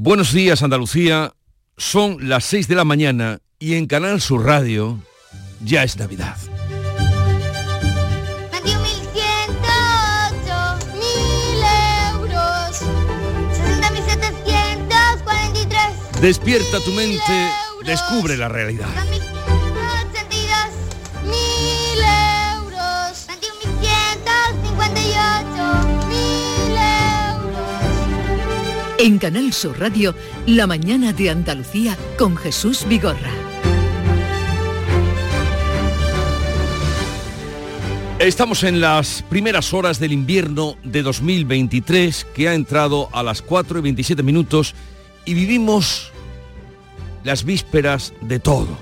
Buenos días Andalucía, son las 6 de la mañana y en Canal Sur Radio ya es Navidad. 21.108 mil euros 60.743 Despierta tu mente, descubre la realidad. En Canal Sur Radio, La mañana de Andalucía con Jesús Vigorra. Estamos en las primeras horas del invierno de 2023 que ha entrado a las 4 y 27 minutos y vivimos las vísperas de todo.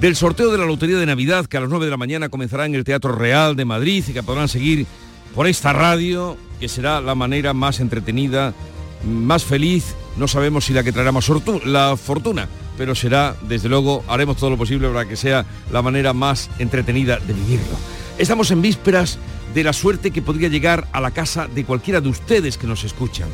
Del sorteo de la Lotería de Navidad que a las 9 de la mañana comenzará en el Teatro Real de Madrid y que podrán seguir por esta radio, que será la manera más entretenida, más feliz, no sabemos si la que traerá más la fortuna, pero será, desde luego, haremos todo lo posible para que sea la manera más entretenida de vivirlo. Estamos en vísperas de la suerte que podría llegar a la casa de cualquiera de ustedes que nos escuchan,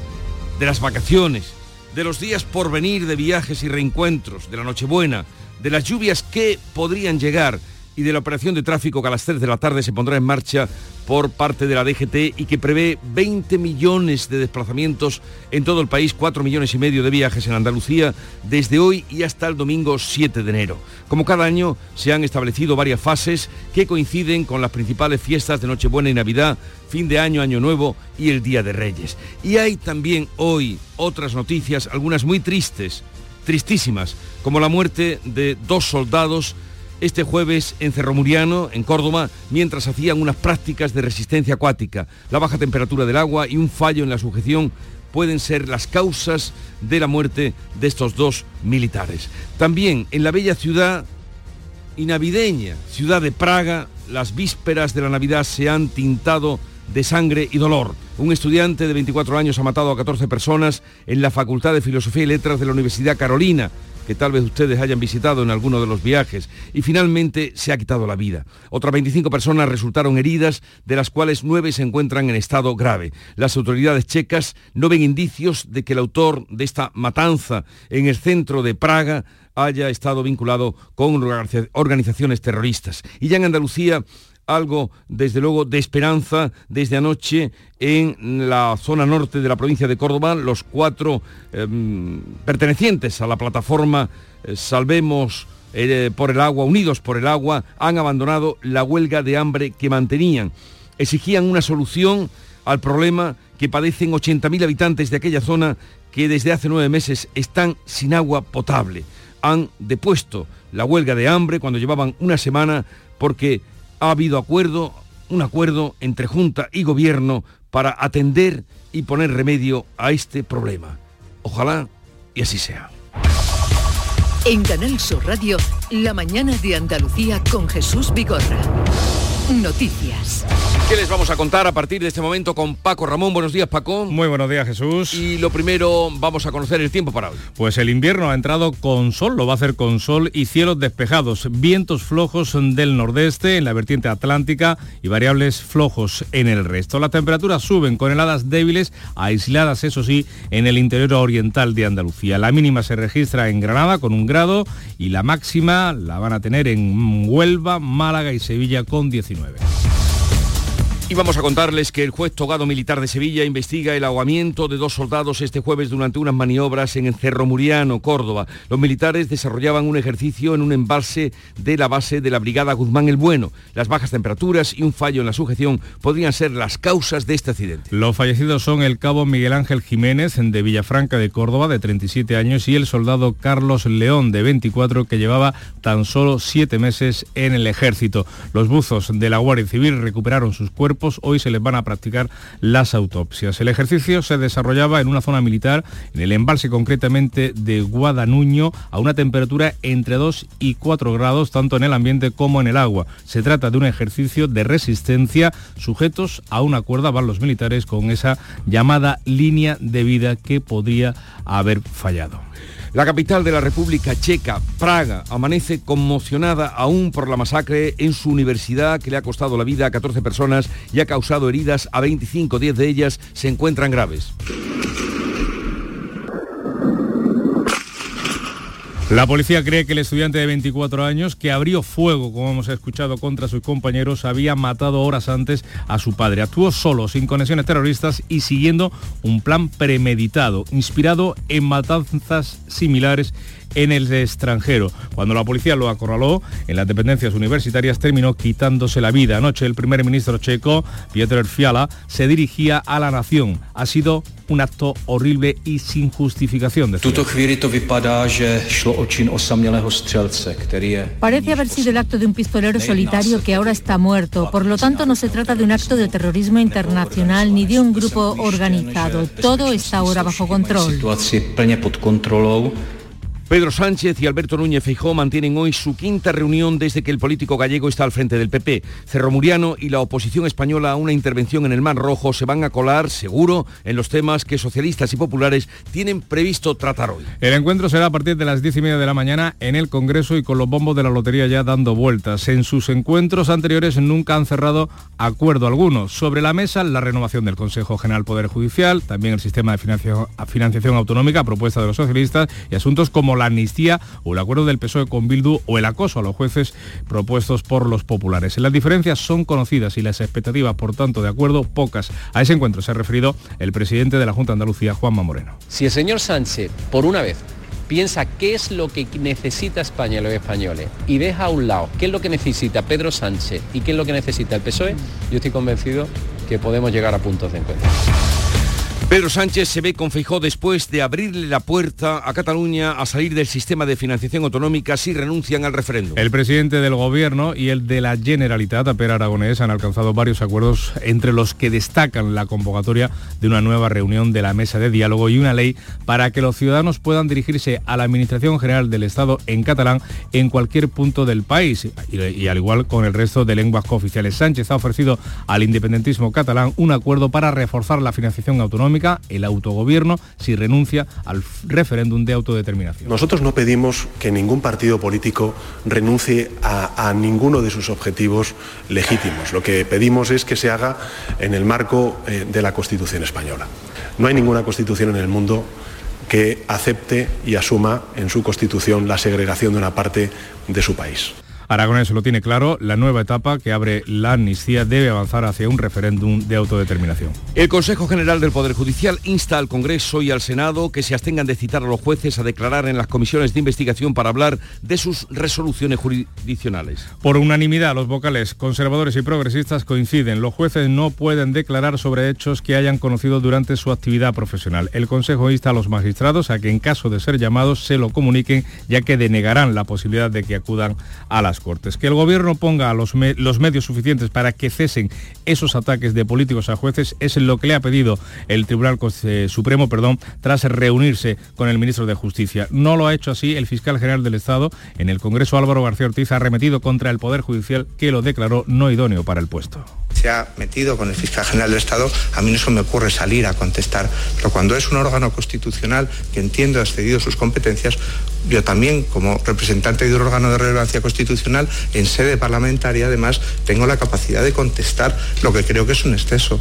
de las vacaciones, de los días por venir de viajes y reencuentros, de la Nochebuena, de las lluvias que podrían llegar y de la operación de tráfico que a las 3 de la tarde se pondrá en marcha por parte de la DGT y que prevé 20 millones de desplazamientos en todo el país, 4 millones y medio de viajes en Andalucía desde hoy y hasta el domingo 7 de enero. Como cada año se han establecido varias fases que coinciden con las principales fiestas de Nochebuena y Navidad, fin de año, año nuevo y el Día de Reyes. Y hay también hoy otras noticias, algunas muy tristes, tristísimas, como la muerte de dos soldados este jueves en Cerro Muriano, en Córdoba, mientras hacían unas prácticas de resistencia acuática. La baja temperatura del agua y un fallo en la sujeción pueden ser las causas de la muerte de estos dos militares. También en la bella ciudad y ciudad de Praga, las vísperas de la Navidad se han tintado de sangre y dolor. Un estudiante de 24 años ha matado a 14 personas en la Facultad de Filosofía y Letras de la Universidad Carolina, que tal vez ustedes hayan visitado en alguno de los viajes, y finalmente se ha quitado la vida. Otras 25 personas resultaron heridas, de las cuales 9 se encuentran en estado grave. Las autoridades checas no ven indicios de que el autor de esta matanza en el centro de Praga haya estado vinculado con organiza- organizaciones terroristas. Y ya en Andalucía algo, desde luego, de esperanza desde anoche en la zona norte de la provincia de Córdoba. Los cuatro em, pertenecientes a la plataforma eh, Salvemos eh, por el Agua, Unidos por el Agua, han abandonado la huelga de hambre que mantenían. Exigían una solución al problema que padecen 80.000 habitantes de aquella zona que desde hace nueve meses están sin agua potable. Han depuesto la huelga de hambre cuando llevaban una semana porque ha habido acuerdo, un acuerdo entre Junta y Gobierno para atender y poner remedio a este problema. Ojalá y así sea. En Canal Sur Radio, La mañana de Andalucía con Jesús Vigorra. Noticias. ¿Qué les vamos a contar a partir de este momento con Paco Ramón? Buenos días, Paco. Muy buenos días, Jesús. Y lo primero, vamos a conocer el tiempo para hoy. Pues el invierno ha entrado con sol, lo va a hacer con sol y cielos despejados, vientos flojos del nordeste en la vertiente atlántica y variables flojos en el resto. Las temperaturas suben con heladas débiles, aisladas eso sí, en el interior oriental de Andalucía. La mínima se registra en Granada con un grado y la máxima la van a tener en Huelva, Málaga y Sevilla con 19. Y vamos a contarles que el juez togado militar de Sevilla investiga el ahogamiento de dos soldados este jueves durante unas maniobras en el Cerro Muriano, Córdoba. Los militares desarrollaban un ejercicio en un embalse de la base de la Brigada Guzmán el Bueno. Las bajas temperaturas y un fallo en la sujeción podrían ser las causas de este accidente. Los fallecidos son el cabo Miguel Ángel Jiménez de Villafranca de Córdoba de 37 años y el soldado Carlos León de 24 que llevaba tan solo 7 meses en el ejército. Los buzos de la Guardia Civil recuperaron sus hoy se les van a practicar las autopsias. El ejercicio se desarrollaba en una zona militar, en el embalse concretamente de Guadanuño, a una temperatura entre 2 y 4 grados, tanto en el ambiente como en el agua. Se trata de un ejercicio de resistencia sujetos a una cuerda, van los militares con esa llamada línea de vida que podría haber fallado. La capital de la República Checa, Praga, amanece conmocionada aún por la masacre en su universidad que le ha costado la vida a 14 personas y ha causado heridas a 25, 10 de ellas se encuentran graves. La policía cree que el estudiante de 24 años, que abrió fuego, como hemos escuchado, contra sus compañeros, había matado horas antes a su padre. Actuó solo, sin conexiones terroristas y siguiendo un plan premeditado, inspirado en matanzas similares en el extranjero. Cuando la policía lo acorraló en las dependencias universitarias terminó quitándose la vida. Anoche el primer ministro checo, Pietro Fiala, se dirigía a la nación. Ha sido un acto horrible y sin justificación. Parece haber sido el acto de un pistolero solitario que ahora está muerto. Por lo tanto, no se trata de un acto de terrorismo internacional ni de un grupo organizado. Todo está ahora bajo control. Pedro Sánchez y Alberto Núñez Feijó mantienen hoy su quinta reunión desde que el político gallego está al frente del PP. Cerro Muriano y la oposición española a una intervención en el Mar Rojo se van a colar, seguro, en los temas que socialistas y populares tienen previsto tratar hoy. El encuentro será a partir de las diez y media de la mañana en el Congreso y con los bombos de la lotería ya dando vueltas. En sus encuentros anteriores nunca han cerrado acuerdo alguno. Sobre la mesa, la renovación del Consejo General Poder Judicial, también el sistema de financiación, financiación autonómica, propuesta de los socialistas, y asuntos como la amnistía o el acuerdo del PSOE con Bildu o el acoso a los jueces propuestos por los populares. Las diferencias son conocidas y las expectativas, por tanto, de acuerdo, pocas. A ese encuentro se ha referido el presidente de la Junta de Andalucía, Juanma Moreno. Si el señor Sánchez, por una vez, piensa qué es lo que necesita España y los españoles y deja a un lado qué es lo que necesita Pedro Sánchez y qué es lo que necesita el PSOE, yo estoy convencido que podemos llegar a puntos de encuentro. Pedro Sánchez se ve con Feijó después de abrirle la puerta a Cataluña a salir del sistema de financiación autonómica si renuncian al referéndum. El presidente del Gobierno y el de la Generalitat, Per Aragonés, han alcanzado varios acuerdos entre los que destacan la convocatoria de una nueva reunión de la mesa de diálogo y una ley para que los ciudadanos puedan dirigirse a la Administración General del Estado en catalán en cualquier punto del país y, y al igual con el resto de lenguas cooficiales. Sánchez ha ofrecido al independentismo catalán un acuerdo para reforzar la financiación autonómica el autogobierno si renuncia al referéndum de autodeterminación. Nosotros no pedimos que ningún partido político renuncie a, ninguno de sus objetivos legítimos. Lo que pedimos es que se haga en el marco eh, de la Constitución española. No hay ninguna constitución en el mundo que acepte y asuma en su constitución la segregación de una parte de su país. Aragonés lo tiene claro, la nueva etapa que abre la amnistía debe avanzar hacia un referéndum de autodeterminación. El Consejo General del Poder Judicial insta al Congreso y al Senado que se abstengan de citar a los jueces a declarar en las comisiones de investigación para hablar de sus resoluciones jurisdiccionales. Por unanimidad, los vocales conservadores y progresistas coinciden. Los jueces no pueden declarar sobre hechos que hayan conocido durante su actividad profesional. El Consejo insta a los magistrados a que en caso de ser llamados se lo comuniquen, ya que denegarán la posibilidad de que acudan a las Cortes. Que el Gobierno ponga los, me los medios suficientes para que cesen esos ataques de políticos a jueces es lo que le ha pedido el Tribunal Supremo perdón, tras reunirse con el ministro de Justicia. No lo ha hecho así el fiscal general del Estado. En el Congreso Álvaro García Ortiz ha remetido contra el Poder Judicial que lo declaró no idóneo para el puesto se ha metido con el fiscal general del Estado, a mí no se me ocurre salir a contestar. Pero cuando es un órgano constitucional que entiendo ha excedido sus competencias, yo también, como representante de un órgano de relevancia constitucional, en sede parlamentaria, además, tengo la capacidad de contestar lo que creo que es un exceso.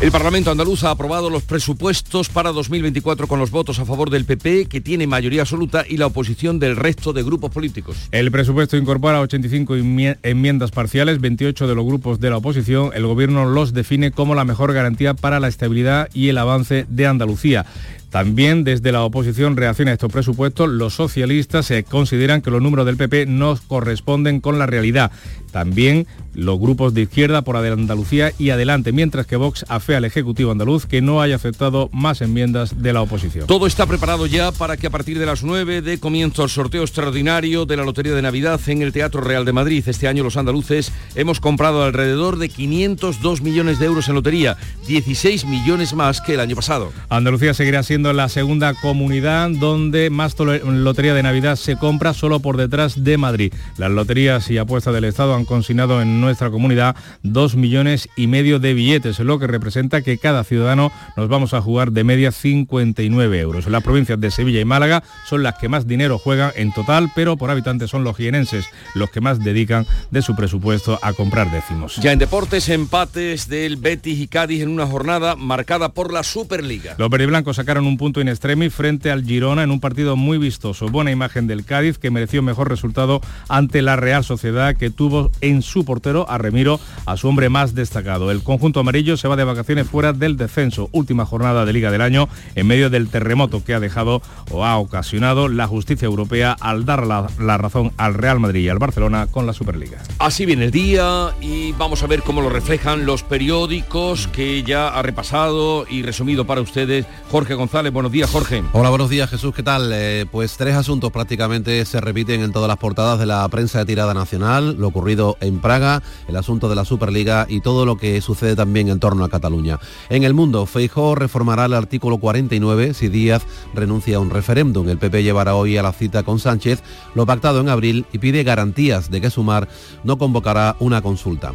El Parlamento andaluz ha aprobado los presupuestos para 2024 con los votos a favor del PP, que tiene mayoría absoluta, y la oposición del resto de grupos políticos. El presupuesto incorpora 85 enmiendas parciales, 28 de los grupos de la oposición. El Gobierno los define como la mejor garantía para la estabilidad y el avance de Andalucía. También desde la oposición reacciona a estos presupuestos. Los socialistas se consideran que los números del PP no corresponden con la realidad. También los grupos de izquierda por Andalucía y adelante, mientras que Vox afea al Ejecutivo andaluz que no haya aceptado más enmiendas de la oposición. Todo está preparado ya para que a partir de las 9 de comienzo el sorteo extraordinario de la Lotería de Navidad en el Teatro Real de Madrid. Este año los andaluces hemos comprado alrededor de 502 millones de euros en lotería, 16 millones más que el año pasado. Andalucía seguirá siendo la segunda comunidad donde más lotería de Navidad se compra solo por detrás de Madrid. Las loterías y apuestas del Estado han consignado en nuestra comunidad dos millones y medio de billetes, lo que representa que cada ciudadano nos vamos a jugar de media 59 euros. Las provincias de Sevilla y Málaga son las que más dinero juegan en total, pero por habitante son los jienenses los que más dedican de su presupuesto a comprar décimos. Ya en deportes, empates del Betis y Cádiz en una jornada marcada por la Superliga. Los verdiblancos sacaron un un punto in extremis frente al Girona en un partido muy vistoso. Buena imagen del Cádiz que mereció mejor resultado ante la Real Sociedad que tuvo en su portero a Remiro, a su hombre más destacado. El conjunto amarillo se va de vacaciones fuera del descenso. Última jornada de Liga del Año en medio del terremoto que ha dejado o ha ocasionado la justicia europea al dar la, la razón al Real Madrid y al Barcelona con la Superliga. Así viene el día y vamos a ver cómo lo reflejan los periódicos que ya ha repasado y resumido para ustedes Jorge González. Buenos días, Jorge. Hola, buenos días, Jesús. ¿Qué tal? Eh, pues tres asuntos prácticamente se repiten en todas las portadas de la prensa de tirada nacional. Lo ocurrido en Praga, el asunto de la Superliga y todo lo que sucede también en torno a Cataluña. En el mundo, Feijó reformará el artículo 49 si Díaz renuncia a un referéndum. El PP llevará hoy a la cita con Sánchez lo pactado en abril y pide garantías de que Sumar no convocará una consulta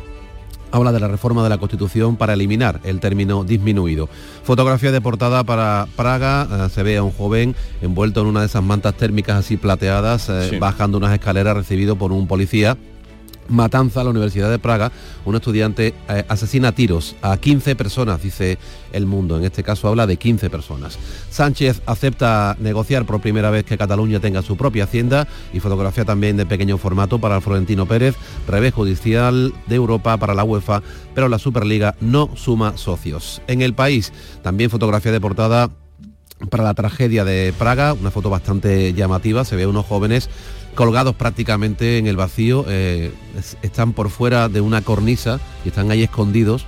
habla de la reforma de la Constitución para eliminar el término disminuido. Fotografía de portada para Praga, eh, se ve a un joven envuelto en una de esas mantas térmicas así plateadas, eh, bajando unas escaleras recibido por un policía. Matanza a la Universidad de Praga, un estudiante eh, asesina a tiros a 15 personas, dice El Mundo. En este caso habla de 15 personas. Sánchez acepta negociar por primera vez que Cataluña tenga su propia hacienda y fotografía también de pequeño formato para Florentino Pérez, revés judicial de Europa para la UEFA, pero la Superliga no suma socios. En el país, también fotografía de portada para la tragedia de Praga, una foto bastante llamativa, se ve unos jóvenes colgados prácticamente en el vacío, eh, es- están por fuera de una cornisa y están ahí escondidos,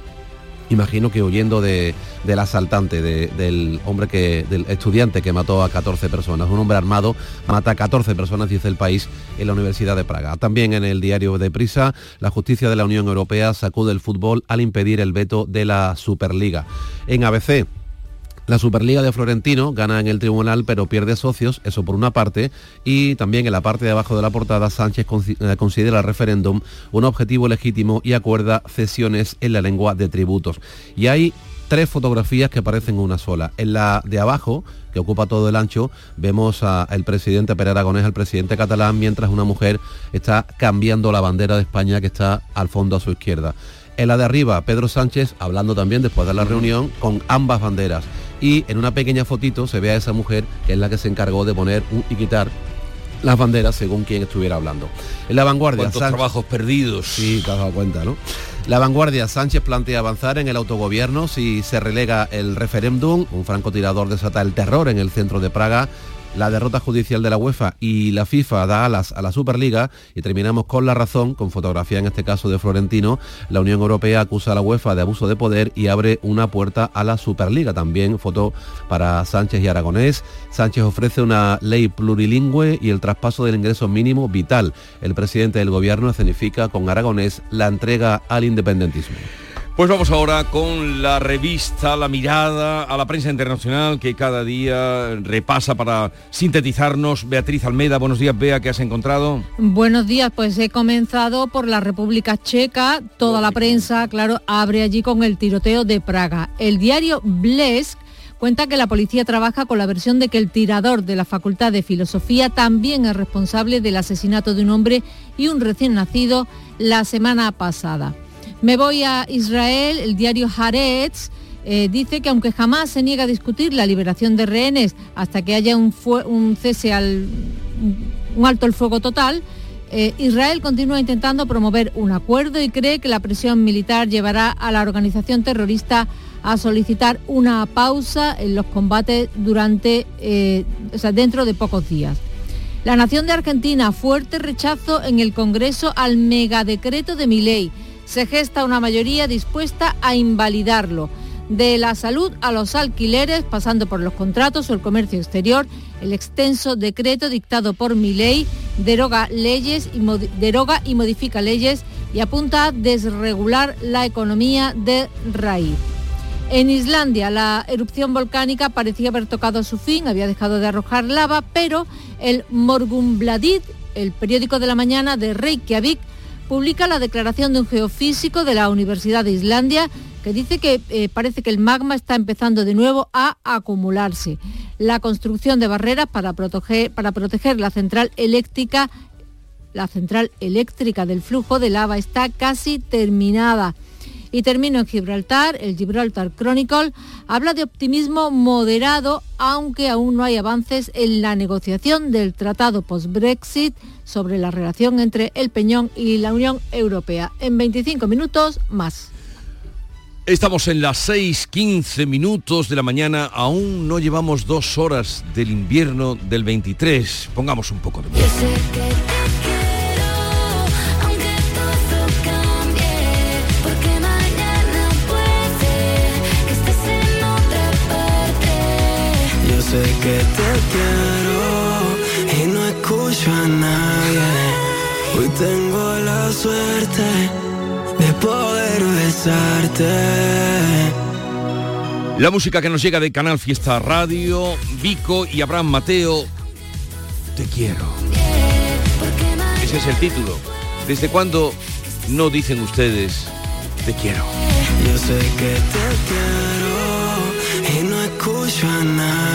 imagino que huyendo de, del asaltante, de- del hombre que, del estudiante que mató a 14 personas. Un hombre armado mata a 14 personas, dice el país, en la Universidad de Praga. También en el diario de Prisa, la justicia de la Unión Europea sacude el fútbol al impedir el veto de la Superliga. En ABC, la Superliga de Florentino gana en el tribunal pero pierde socios, eso por una parte, y también en la parte de abajo de la portada Sánchez eh, considera el referéndum un objetivo legítimo y acuerda cesiones en la lengua de tributos. Y hay tres fotografías que parecen una sola. En la de abajo, que ocupa todo el ancho, vemos al presidente Pere Aragonés, al presidente catalán, mientras una mujer está cambiando la bandera de España que está al fondo a su izquierda. En la de arriba, Pedro Sánchez, hablando también después de la reunión, con ambas banderas. Y en una pequeña fotito se ve a esa mujer, que es la que se encargó de poner y quitar las banderas según quien estuviera hablando. En la vanguardia, ¿Cuántos Sánchez- trabajos perdidos? Sí, te has dado cuenta, ¿no? La vanguardia, Sánchez plantea avanzar en el autogobierno si se relega el referéndum. Un francotirador desata el terror en el centro de Praga. La derrota judicial de la UEFA y la FIFA da alas a la Superliga y terminamos con la razón, con fotografía en este caso de Florentino. La Unión Europea acusa a la UEFA de abuso de poder y abre una puerta a la Superliga. También foto para Sánchez y Aragonés. Sánchez ofrece una ley plurilingüe y el traspaso del ingreso mínimo vital. El presidente del gobierno escenifica con Aragonés la entrega al independentismo. Pues vamos ahora con la revista La Mirada a la prensa internacional que cada día repasa para sintetizarnos. Beatriz Almeida, buenos días, Bea, ¿qué has encontrado? Buenos días, pues he comenzado por la República Checa, toda la prensa, claro, abre allí con el tiroteo de Praga. El diario Blesk cuenta que la policía trabaja con la versión de que el tirador de la Facultad de Filosofía también es responsable del asesinato de un hombre y un recién nacido la semana pasada. Me voy a Israel, el diario Haaretz eh, dice que aunque jamás se niega a discutir la liberación de rehenes hasta que haya un, cese al un alto el fuego total, eh, Israel continúa intentando promover un acuerdo y cree que la presión militar llevará a la organización terrorista a solicitar una pausa en los combates durante, eh, o sea, dentro de pocos días. La nación de Argentina, fuerte rechazo en el Congreso al megadecreto de Milei. Se gesta una mayoría dispuesta a invalidarlo. De la salud a los alquileres, pasando por los contratos o el comercio exterior, el extenso decreto dictado por Milei deroga leyes y deroga y modifica leyes y apunta a desregular la economía de raíz. En Islandia, la erupción volcánica parecía haber tocado su fin, había dejado de arrojar lava, pero el Morgunbladet, el periódico de la mañana de Reykjavik, publica la declaración de un geofísico de la Universidad de Islandia que dice que eh, parece que el magma está empezando de nuevo a acumularse. La construcción de barreras para proteger, para proteger la central eléctrica la central eléctrica del flujo de lava está casi terminada. Y termino en Gibraltar. El Gibraltar Chronicle habla de optimismo moderado, aunque aún no hay avances en la negociación del tratado post-Brexit sobre la relación entre el Peñón y la Unión Europea. En 25 minutos más. Estamos en las 6.15 minutos de la mañana, aún no llevamos dos horas del invierno del 23. Pongamos un poco de música. Que te quiero y no escucho a nadie. Hoy tengo la suerte de poder besarte. La música que nos llega de Canal Fiesta Radio, Vico y Abraham Mateo, Te quiero. Ese es el título. ¿Desde cuándo no dicen ustedes Te quiero? Yo sé que te quiero y no escucho a nadie.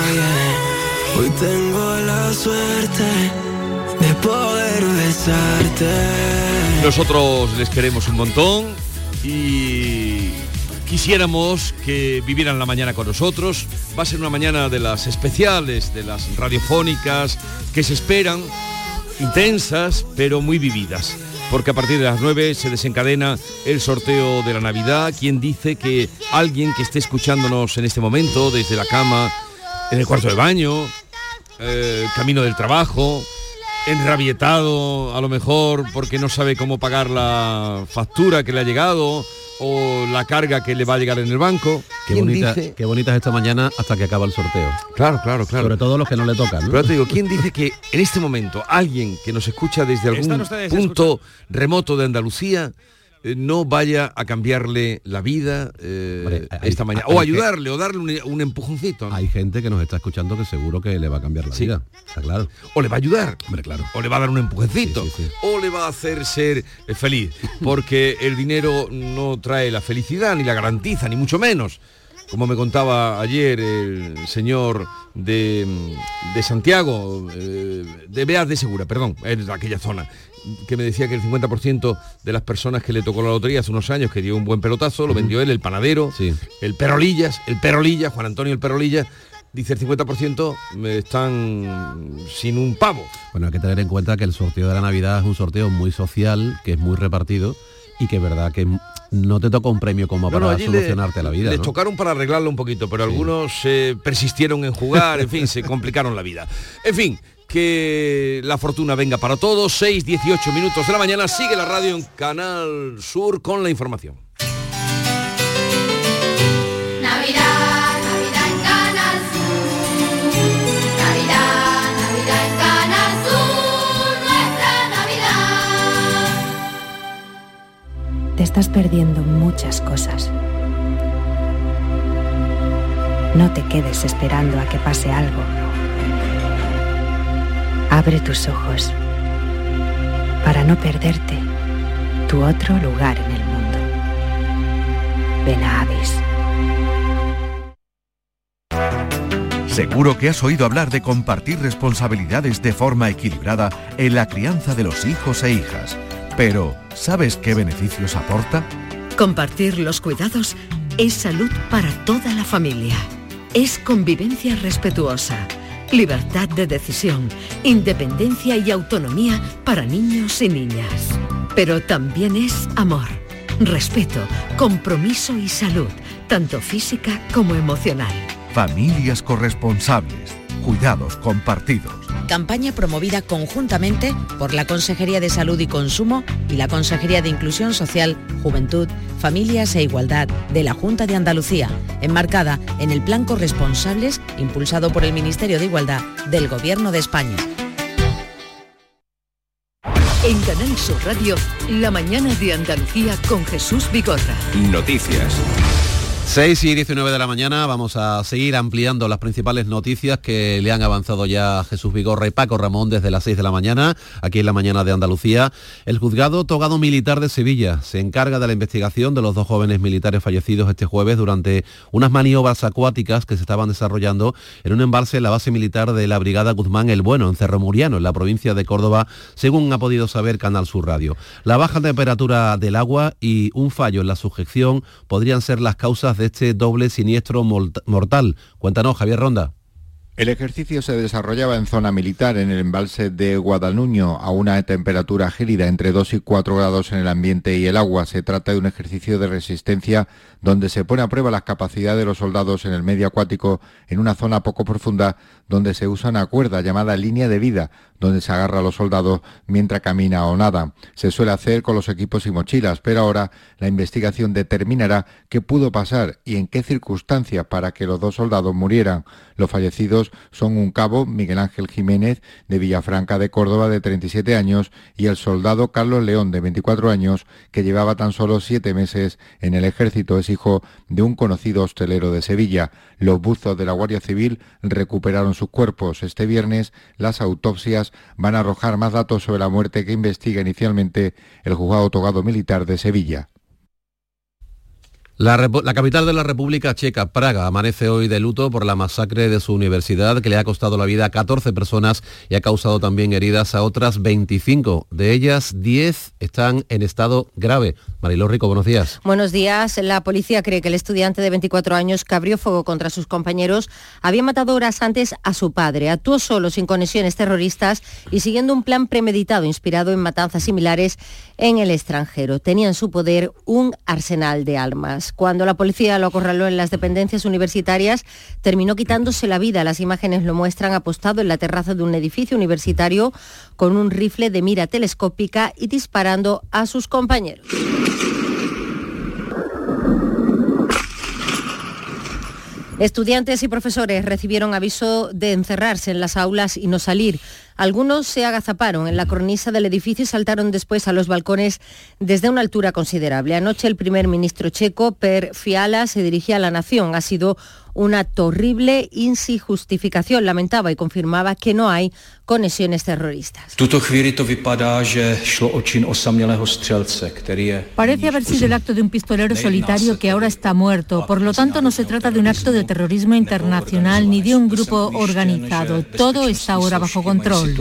Hoy tengo la suerte de poder besarte. Nosotros les queremos un montón y quisiéramos que vivieran la mañana con nosotros. Va a ser una mañana de las especiales, de las radiofónicas, que se esperan, intensas, pero muy vividas. Porque a partir de las 9 se desencadena el sorteo de la Navidad. Quien dice que alguien que esté escuchándonos en este momento, desde la cama, en el cuarto de baño, eh, camino del trabajo, enrabietado a lo mejor porque no sabe cómo pagar la factura que le ha llegado o la carga que le va a llegar en el banco. Qué ¿Quién bonita, dice- qué bonita es esta mañana hasta que acaba el sorteo. Claro, claro, claro. Sobre todo los que no le tocan. ¿no? Pero te digo, ¿quién dice que en este momento alguien que nos escucha desde algún punto remoto de Andalucía no vaya a cambiarle la vida eh, Hombre, hay- esta mañana? hay O ayudarle, o darle un, un empujoncito. ¿no? Hay gente que nos está escuchando que seguro que le va a cambiar la Sí. vida. Está claro. O le va a ayudar. Hombre, claro. o le va a dar un empujoncito, Sí, sí, sí. o le va a hacer ser eh, feliz, porque el dinero no trae la felicidad, ni la garantiza, ni mucho menos. Como me contaba ayer el señor de, de Santiago, eh, de Beas de Segura, perdón, en aquella zona, que me decía que el 50% de las personas que le tocó la lotería hace unos años, que dio un buen pelotazo, lo vendió él, el panadero, Sí. el Perolillas, el Perolillas, Juan Antonio el Perolillas, dice el 50% están sin un pavo. Bueno, hay que tener en cuenta que el sorteo de la Navidad es un sorteo muy social, que es muy repartido y que es verdad que no te toca un premio como No, no, para le- solucionarte la vida. Les ¿no? tocaron para arreglarlo un poquito, pero algunos eh, persistieron en jugar, en fin, se complicaron la vida. En fin, que la fortuna venga para todos. 6, 18 minutos de la mañana, sigue la radio en Canal Sur con la información. Navidad, Navidad en Canal Sur. Navidad, Navidad en Canal Sur. Nuestra Navidad. Te estás perdiendo muchas cosas. No te quedes esperando a que pase algo. Abre tus ojos para no perderte tu otro lugar en el mundo. Ven a Avis. Seguro que has oído hablar de compartir responsabilidades de forma equilibrada en la crianza de los hijos e hijas. Pero, ¿sabes qué beneficios aporta? Compartir los cuidados es salud para toda la familia. Es convivencia respetuosa, libertad de decisión, independencia y autonomía para niños y niñas. Pero también es amor, respeto, compromiso y salud, tanto física como emocional. Familias corresponsables. Cuidados compartidos. Campaña promovida conjuntamente por la Consejería de Salud y Consumo y la Consejería de Inclusión Social, Juventud, Familias e Igualdad de la Junta de Andalucía, enmarcada en el Plan Corresponsables impulsado por el Ministerio de Igualdad del Gobierno de España. En Canal Sur Radio, la mañana de Andalucía con Jesús Vigorra. Noticias. 6 y 19 de la mañana vamos a seguir ampliando las principales noticias que le han avanzado ya Jesús Vigorra y Paco Ramón desde las 6 de la mañana, aquí en la mañana de Andalucía. El juzgado togado militar de Sevilla se encarga de la investigación de los dos jóvenes militares fallecidos este jueves durante unas maniobras acuáticas que se estaban desarrollando en un embalse en la base militar de la Brigada Guzmán El Bueno, en Cerro Muriano, en la provincia de Córdoba, según ha podido saber Canal Sur Radio. La baja temperatura del agua y un fallo en la sujeción podrían ser las causas de este doble siniestro mortal. Cuéntanos, Javier Ronda. El ejercicio se desarrollaba en zona militar en el embalse de Guadaluño a una temperatura gélida entre 2 y 4 grados en el ambiente y el agua. Se trata de un ejercicio de resistencia donde se pone a prueba las capacidades de los soldados en el medio acuático en una zona poco profunda donde se usa una cuerda llamada línea de vida, donde se agarra a los soldados mientras camina o nada. Se suele hacer con los equipos y mochilas, pero ahora la investigación determinará qué pudo pasar y en qué circunstancias para que los dos soldados murieran. Los fallecidos son un cabo, Miguel Ángel Jiménez, de Villafranca de Córdoba, de 37 años, y el soldado Carlos León, de 24 años, que llevaba tan solo siete meses en el ejército hijo de un conocido hostelero de Sevilla. Los buzos de la Guardia Civil recuperaron sus cuerpos. Este viernes las autopsias van a arrojar más datos sobre la muerte que investiga inicialmente el juzgado togado militar de Sevilla. La, capital de la República Checa, Praga, amanece hoy de luto por la masacre de su universidad que le ha costado la vida a 14 personas y ha causado también heridas a otras 25. De ellas, 10 están en estado grave. Mariló Rico, buenos días. Buenos días. La policía cree que el estudiante de 24 años que abrió fuego contra sus compañeros había matado horas antes a su padre. Actuó solo, sin conexiones terroristas y siguiendo un plan premeditado inspirado en matanzas similares en el extranjero. Tenía en su poder un arsenal de armas. Cuando la policía lo acorraló en las dependencias universitarias, terminó quitándose la vida. Las imágenes lo muestran apostado en la terraza de un edificio universitario con un rifle de mira telescópica y disparando a sus compañeros. Estudiantes y profesores recibieron aviso de encerrarse en las aulas y no salir. Algunos se agazaparon en la cornisa del edificio y saltaron después a los balcones desde una altura considerable. Anoche el primer ministro checo, Per Fiala, se dirigía a la nación. Ha sido una terrible injustificación, lamentaba y confirmaba que no hay conexiones terroristas. Parece haber sido el acto de un pistolero solitario que ahora está muerto. Por lo tanto, no se trata de un acto de terrorismo internacional ni de un grupo organizado. Todo está ahora bajo control.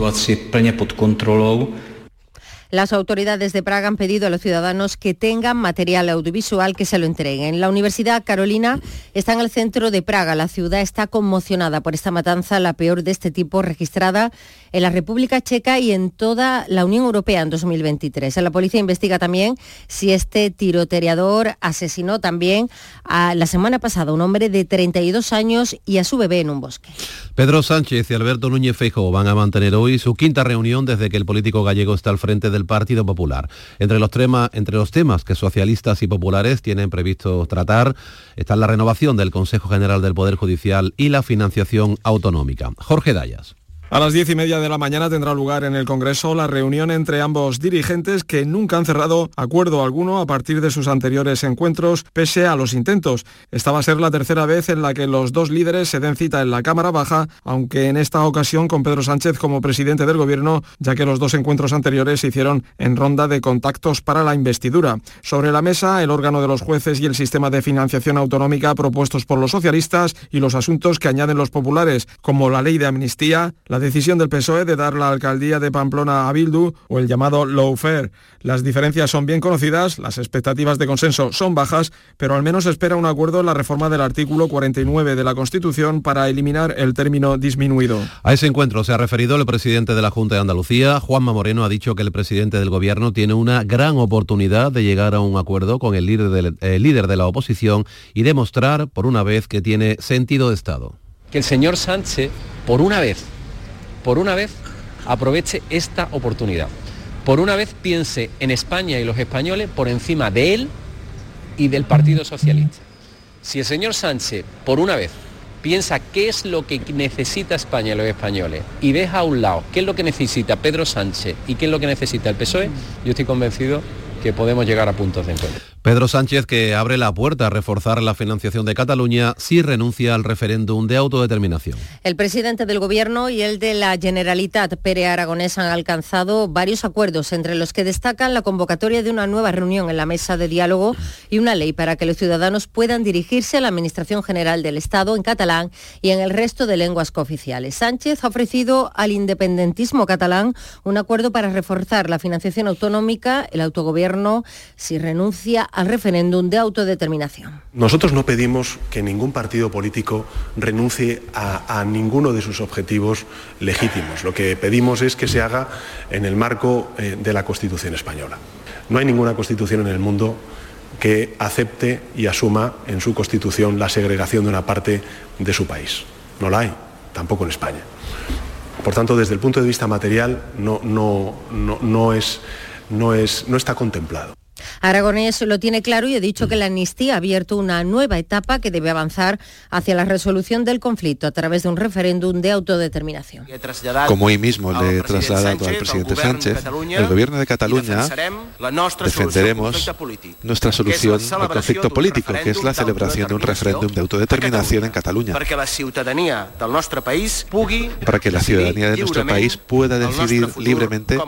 Las autoridades de Praga han pedido a los ciudadanos que tengan material audiovisual que se lo entreguen. La Universidad Carolina está en el centro de Praga. La ciudad está conmocionada por esta matanza, la peor de este tipo registrada en la República Checa y en toda la Unión Europea en 2023. La policía investiga también si este tiroteador asesinó también a, la semana pasada a un hombre de 32 años y a su bebé en un bosque. Pedro Sánchez y Alberto Núñez Feijóo van a mantener hoy su quinta reunión desde que el político gallego está al frente del Partido Popular. Entre los, entre los temas que socialistas y populares tienen previsto tratar están la renovación del Consejo General del Poder Judicial y la financiación autonómica. Jorge Dayas. A las diez y media de la mañana tendrá lugar en el Congreso la reunión entre ambos dirigentes que nunca han cerrado acuerdo alguno a partir de sus anteriores encuentros, pese a los intentos. Esta va a ser la tercera vez en la que los dos líderes se den cita en la Cámara Baja, aunque en esta ocasión con Pedro Sánchez como presidente del Gobierno, ya que los dos encuentros anteriores se hicieron en ronda de contactos para la investidura. Sobre la mesa, el órgano de los jueces y el sistema de financiación autonómica propuestos por los socialistas y los asuntos que añaden los populares, como la ley de amnistía, la decisión del PSOE de dar la alcaldía de Pamplona a Bildu o el llamado lawfare. Las diferencias son bien conocidas, las expectativas de consenso son bajas, pero al menos espera un acuerdo en la reforma del artículo 49 de la Constitución para eliminar el término disminuido. A ese encuentro se ha referido el presidente de la Junta de Andalucía, Juanma Moreno, ha dicho que el presidente del Gobierno tiene una gran oportunidad de llegar a un acuerdo con el líder de, el líder de la oposición y demostrar por una vez que tiene sentido de Estado. Que el señor Sánchez, por una vez, por una vez aproveche esta oportunidad. Por una vez piense en España y los españoles por encima de él y del Partido Socialista. Si el señor Sánchez, por una vez, piensa qué es lo que necesita España y los españoles y deja a un lado qué es lo que necesita Pedro Sánchez y qué es lo que necesita el PSOE, yo estoy convencido que podemos llegar a puntos de encuentro. Pedro Sánchez que abre la puerta a reforzar la financiación de Cataluña si renuncia al referéndum de autodeterminación. El presidente del Gobierno y el de la Generalitat, Pere Aragonés, han alcanzado varios acuerdos, entre los que destacan la convocatoria de una nueva reunión en la mesa de diálogo y una ley para que los ciudadanos puedan dirigirse a la Administración General del Estado en catalán y en el resto de lenguas cooficiales. Sánchez ha ofrecido al independentismo catalán un acuerdo para reforzar la financiación autonómica, el autogobierno, si renuncia al referéndum de autodeterminación. Nosotros no pedimos que ningún partido político renuncie a, ninguno de sus objetivos legítimos. Lo que pedimos es que se haga en el marco eh, de la Constitución española. No hay ninguna constitución en el mundo que acepte y asuma en su constitución la segregación de una parte de su país. No la hay, tampoco en España. Por tanto, desde el punto de vista material, no, es, no está contemplado. Aragonés lo tiene claro y ha dicho que la amnistía ha abierto una nueva etapa que debe avanzar hacia la resolución del conflicto a través de un referéndum de autodeterminación. Como hoy mismo le he trasladado al presidente Sánchez, el gobierno de Cataluña defenderemos nuestra solución al conflicto político, que es la celebración de un referéndum de autodeterminación en Cataluña, para que la ciudadanía de nuestro país pueda decidir libremente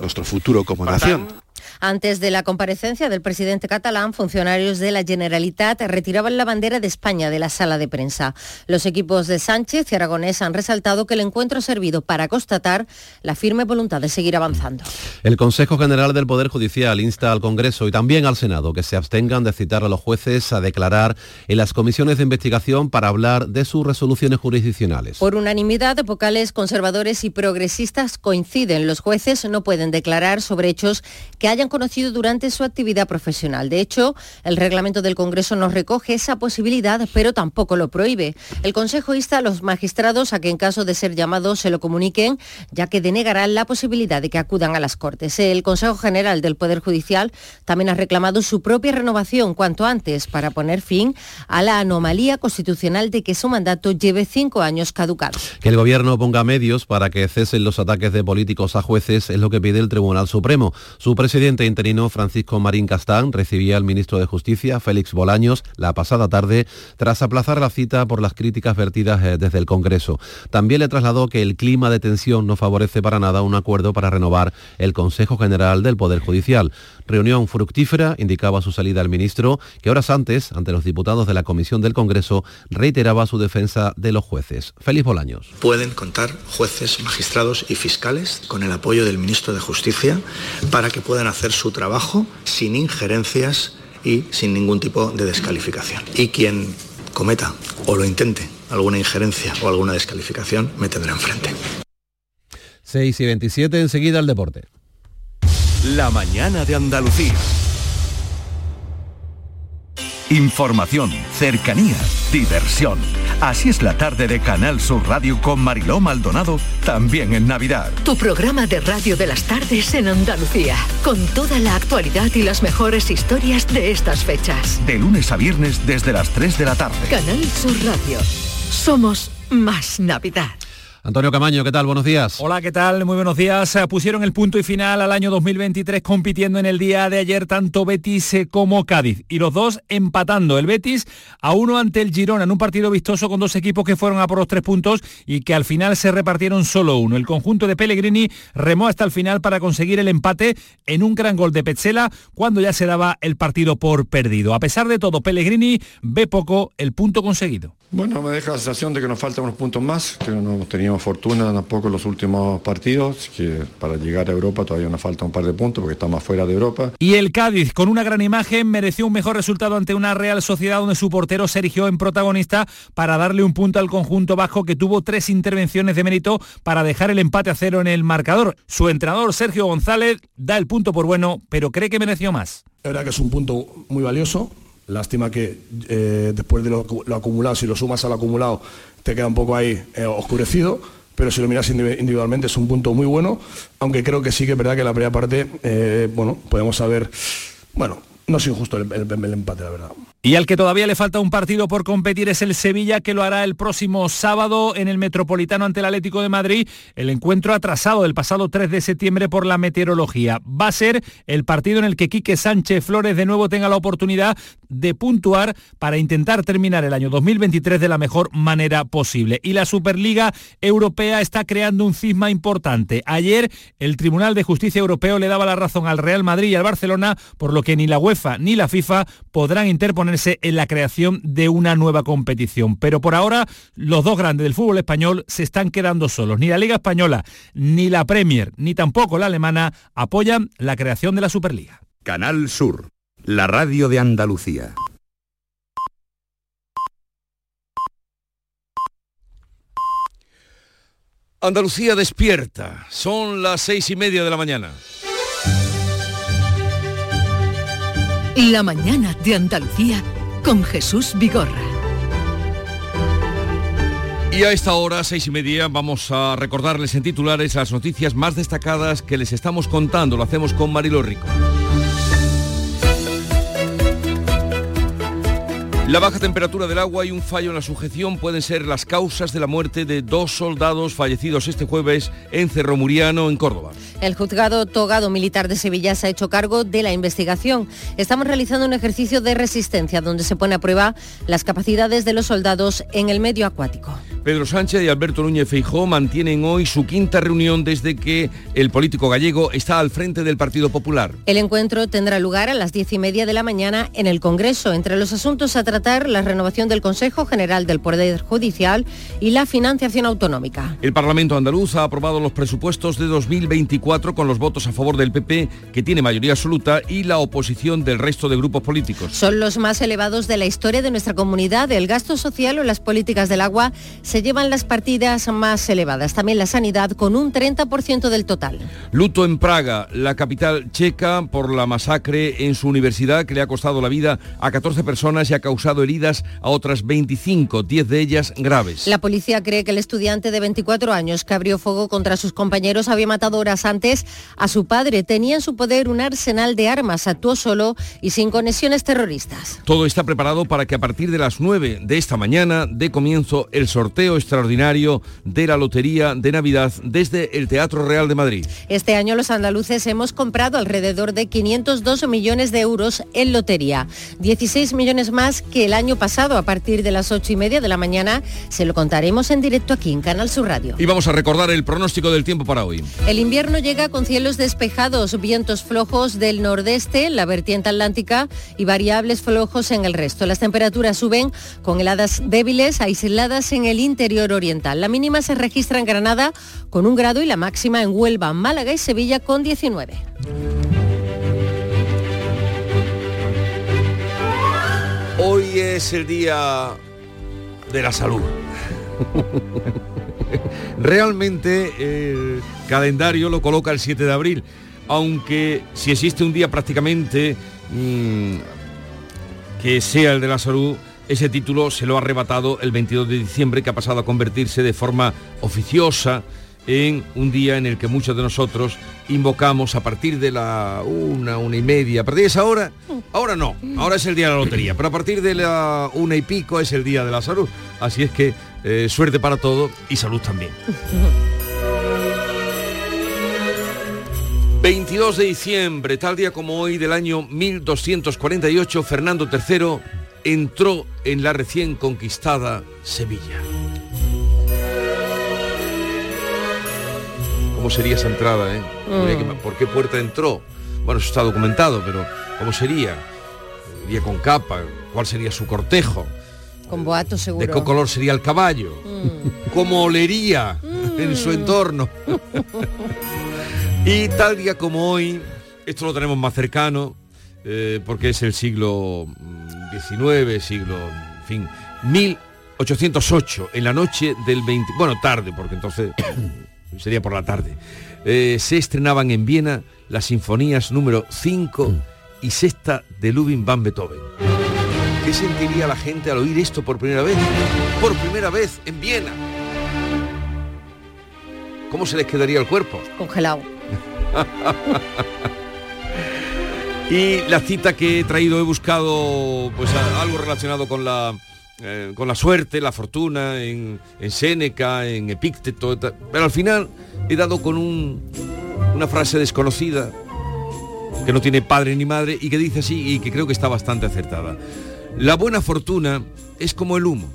nuestro futuro como nación. Antes de la comparecencia del presidente catalán, funcionarios de la Generalitat retiraban la bandera de España de la sala de prensa. Los equipos de Sánchez y Aragonés han resaltado que el encuentro ha servido para constatar la firme voluntad de seguir avanzando. El Consejo General del Poder Judicial insta al Congreso y también al Senado que se abstengan de citar a los jueces a declarar en las comisiones de investigación para hablar de sus resoluciones jurisdiccionales. Por unanimidad, vocales conservadores y progresistas coinciden. Los jueces no pueden declarar sobre hechos que hayan conocido durante su actividad profesional. De hecho, el reglamento del Congreso no recoge esa posibilidad, pero tampoco lo prohíbe. El Consejo insta a los magistrados a que en caso de ser llamados se lo comuniquen, ya que denegarán la posibilidad de que acudan a las Cortes. El Consejo General del Poder Judicial también ha reclamado su propia renovación cuanto antes para poner fin a la anomalía constitucional de que su mandato lleve cinco años caducado. Que el Gobierno ponga medios para que cesen los ataques de políticos a jueces es lo que pide el Tribunal Supremo. Su presidente interino Francisco Marín Castán recibía al ministro de Justicia, Félix Bolaños, la pasada tarde, tras aplazar la cita por las críticas vertidas eh, desde el Congreso. También le trasladó que el clima de tensión no favorece para nada un acuerdo para renovar el Consejo General del Poder Judicial. Reunión fructífera, indicaba su salida el ministro, que horas antes, ante los diputados de la Comisión del Congreso, reiteraba su defensa de los jueces. Félix Bolaños. Pueden contar jueces, magistrados y fiscales con el apoyo del ministro de Justicia para que puedan hacer su trabajo sin injerencias y sin ningún tipo de descalificación. Y quien cometa o lo intente alguna injerencia o alguna descalificación me tendrá enfrente. 6 y 27, enseguida el deporte. La mañana de Andalucía. Información, cercanía, diversión. Así es la tarde de Canal Sur Radio con Mariló Maldonado, también en Navidad. Tu programa de radio de las tardes en Andalucía, con toda la actualidad y las mejores historias de estas fechas. De lunes a viernes desde las 3 de la tarde. Canal Sur Radio. Somos más Navidad. Antonio Camaño, ¿qué tal? Buenos días. Hola, ¿qué tal? Muy buenos días. Pusieron el punto y final al año 2023 compitiendo en el día de ayer tanto Betis eh, como Cádiz. Y los dos empatando. El Betis a uno ante el Girona en un partido vistoso con dos equipos que fueron a por los tres puntos y que al final se repartieron solo uno. El conjunto de Pellegrini remó hasta el final para conseguir el empate en un gran gol de Petzela cuando ya se daba el partido por perdido. A pesar de todo, Pellegrini ve poco el punto conseguido. Bueno, me deja la sensación de que nos faltan unos puntos más, que no teníamos fortuna tampoco en los últimos partidos, que para llegar a Europa todavía nos falta un par de puntos porque estamos fuera de Europa. Y el Cádiz, con una gran imagen, mereció un mejor resultado ante una Real Sociedad donde su portero se erigió en protagonista para darle un punto al conjunto bajo que tuvo tres intervenciones de mérito para dejar el empate a cero en el marcador. Su entrenador, Sergio González, da el punto por bueno, pero cree que mereció más. La verdad que es un punto muy valioso, Lástima que eh, después de lo, acumulado, si lo sumas al acumulado, te queda un poco ahí eh, oscurecido, pero si lo miras individualmente es un punto muy bueno, aunque creo que sí que es verdad que la primera parte, eh, bueno, podemos haber, bueno, no es injusto el- el empate, la verdad. Y al que todavía le falta un partido por competir es el Sevilla, que lo hará el próximo sábado en el Metropolitano ante el Atlético de Madrid. El encuentro atrasado del pasado 3 de septiembre por la meteorología. Va a ser el partido en el que Quique Sánchez Flores de nuevo tenga la oportunidad de puntuar para intentar terminar el año 2023 de la mejor manera posible. Y la Superliga Europea está creando un cisma importante. Ayer el Tribunal de Justicia Europeo le daba la razón al Real Madrid y al Barcelona, por lo que ni la UEFA ni la FIFA podrán en la creación de una nueva competición. Pero por ahora los dos grandes del fútbol español se están quedando solos. Ni la Liga Española, ni la Premier, ni tampoco la alemana apoyan la creación de la Superliga. Canal Sur, la radio de Andalucía. Andalucía despierta. Son las seis y media de la mañana. La mañana de Andalucía con Jesús Vigorra. Y a esta hora, seis y media, vamos a recordarles en titulares las noticias más destacadas que les estamos contando. Lo hacemos con Marilo Rico. La baja temperatura del agua y un fallo en la sujeción pueden ser las causas de la muerte de dos soldados fallecidos este jueves en Cerro Muriano, en Córdoba. El juzgado togado militar de Sevilla se ha hecho cargo de la investigación. Estamos realizando un ejercicio de resistencia donde se pone a prueba las capacidades de los soldados en el medio acuático. Pedro Sánchez y Alberto Núñez Feijó mantienen hoy su quinta reunión desde que el político gallego está al frente del Partido Popular. El encuentro tendrá lugar a las diez y media de la mañana en el Congreso. Entre los asuntos a tratar, la renovación del Consejo General del Poder Judicial y la financiación autonómica. El Parlamento andaluz ha aprobado los presupuestos de 2024 con los votos a favor del PP, que tiene mayoría absoluta, y la oposición del resto de grupos políticos. Son los más elevados de la historia de nuestra comunidad. El gasto social o las políticas del agua se llevan las partidas más elevadas. También la sanidad con un 30% del total. Luto en Praga, la capital checa, por la masacre en su universidad que le ha costado la vida a 14 personas y ha causado heridas a otras 25, 10 de ellas graves. La policía cree que el estudiante de 24 años que abrió fuego contra sus compañeros había matado horas antes a su padre. Tenía en su poder un arsenal de armas, actuó solo y sin conexiones terroristas. Todo está preparado para que a partir de las 9 de esta mañana dé comienzo el sorteo extraordinario de la Lotería de Navidad desde el Teatro Real de Madrid. Este año los andaluces hemos comprado alrededor de 502 millones de euros en lotería, 16 millones más que el año pasado. A partir de las 8 y media de la mañana se lo contaremos en directo aquí en Canal Sur Radio. Y vamos a recordar el pronóstico del tiempo para hoy. El invierno llega con cielos despejados, vientos flojos del nordeste, la vertiente atlántica y variables flojos en el resto. Las temperaturas suben con heladas débiles aisladas en el interior oriental. La mínima se registra en Granada con un grado y la máxima en Huelva, Málaga y Sevilla con 19. Hoy es el día de la salud. Realmente el calendario lo coloca el 7 de abril, aunque si existe un día prácticamente mm, que sea el de la salud, ese título se lo ha arrebatado el 22 de diciembre, que ha pasado a convertirse de forma oficiosa en un día en el que muchos de nosotros invocamos a partir de la una, una y media, a partir de esa hora, ahora no, ahora es el día de la lotería, pero a partir de la una y pico es el día de la salud. Así es que eh, suerte para todo y salud también. 22 de diciembre, tal día como hoy del año 1248, Fernando III entró en la recién conquistada Sevilla. ¿Cómo sería esa entrada, eh? Que- ¿Por qué puerta entró? Bueno, eso está documentado, pero ¿cómo sería? ¿Iría con capa? ¿Cuál sería su cortejo? Con boato seguro. ¿De qué color sería el caballo? ¿Cómo olería en su entorno? y tal día como hoy, esto lo tenemos más cercano, eh, porque es el siglo mm, XIX, siglo, en fin, 1808, en la noche del 20, bueno, tarde, porque entonces sería por la tarde, eh, se estrenaban en Viena las sinfonías número 5 y sexta de Ludwig van Beethoven. ¿Qué sentiría la gente al oír esto por primera vez? Por primera vez en Viena. ¿Cómo se les quedaría el cuerpo? Congelado. Y la cita que he traído he buscado pues algo relacionado con la eh, con la suerte, la fortuna, en, en Séneca, en Epícteto, pero al final he dado con un- una frase desconocida que no tiene padre ni madre y que dice así y que creo que está bastante acertada. La buena fortuna es como el humo.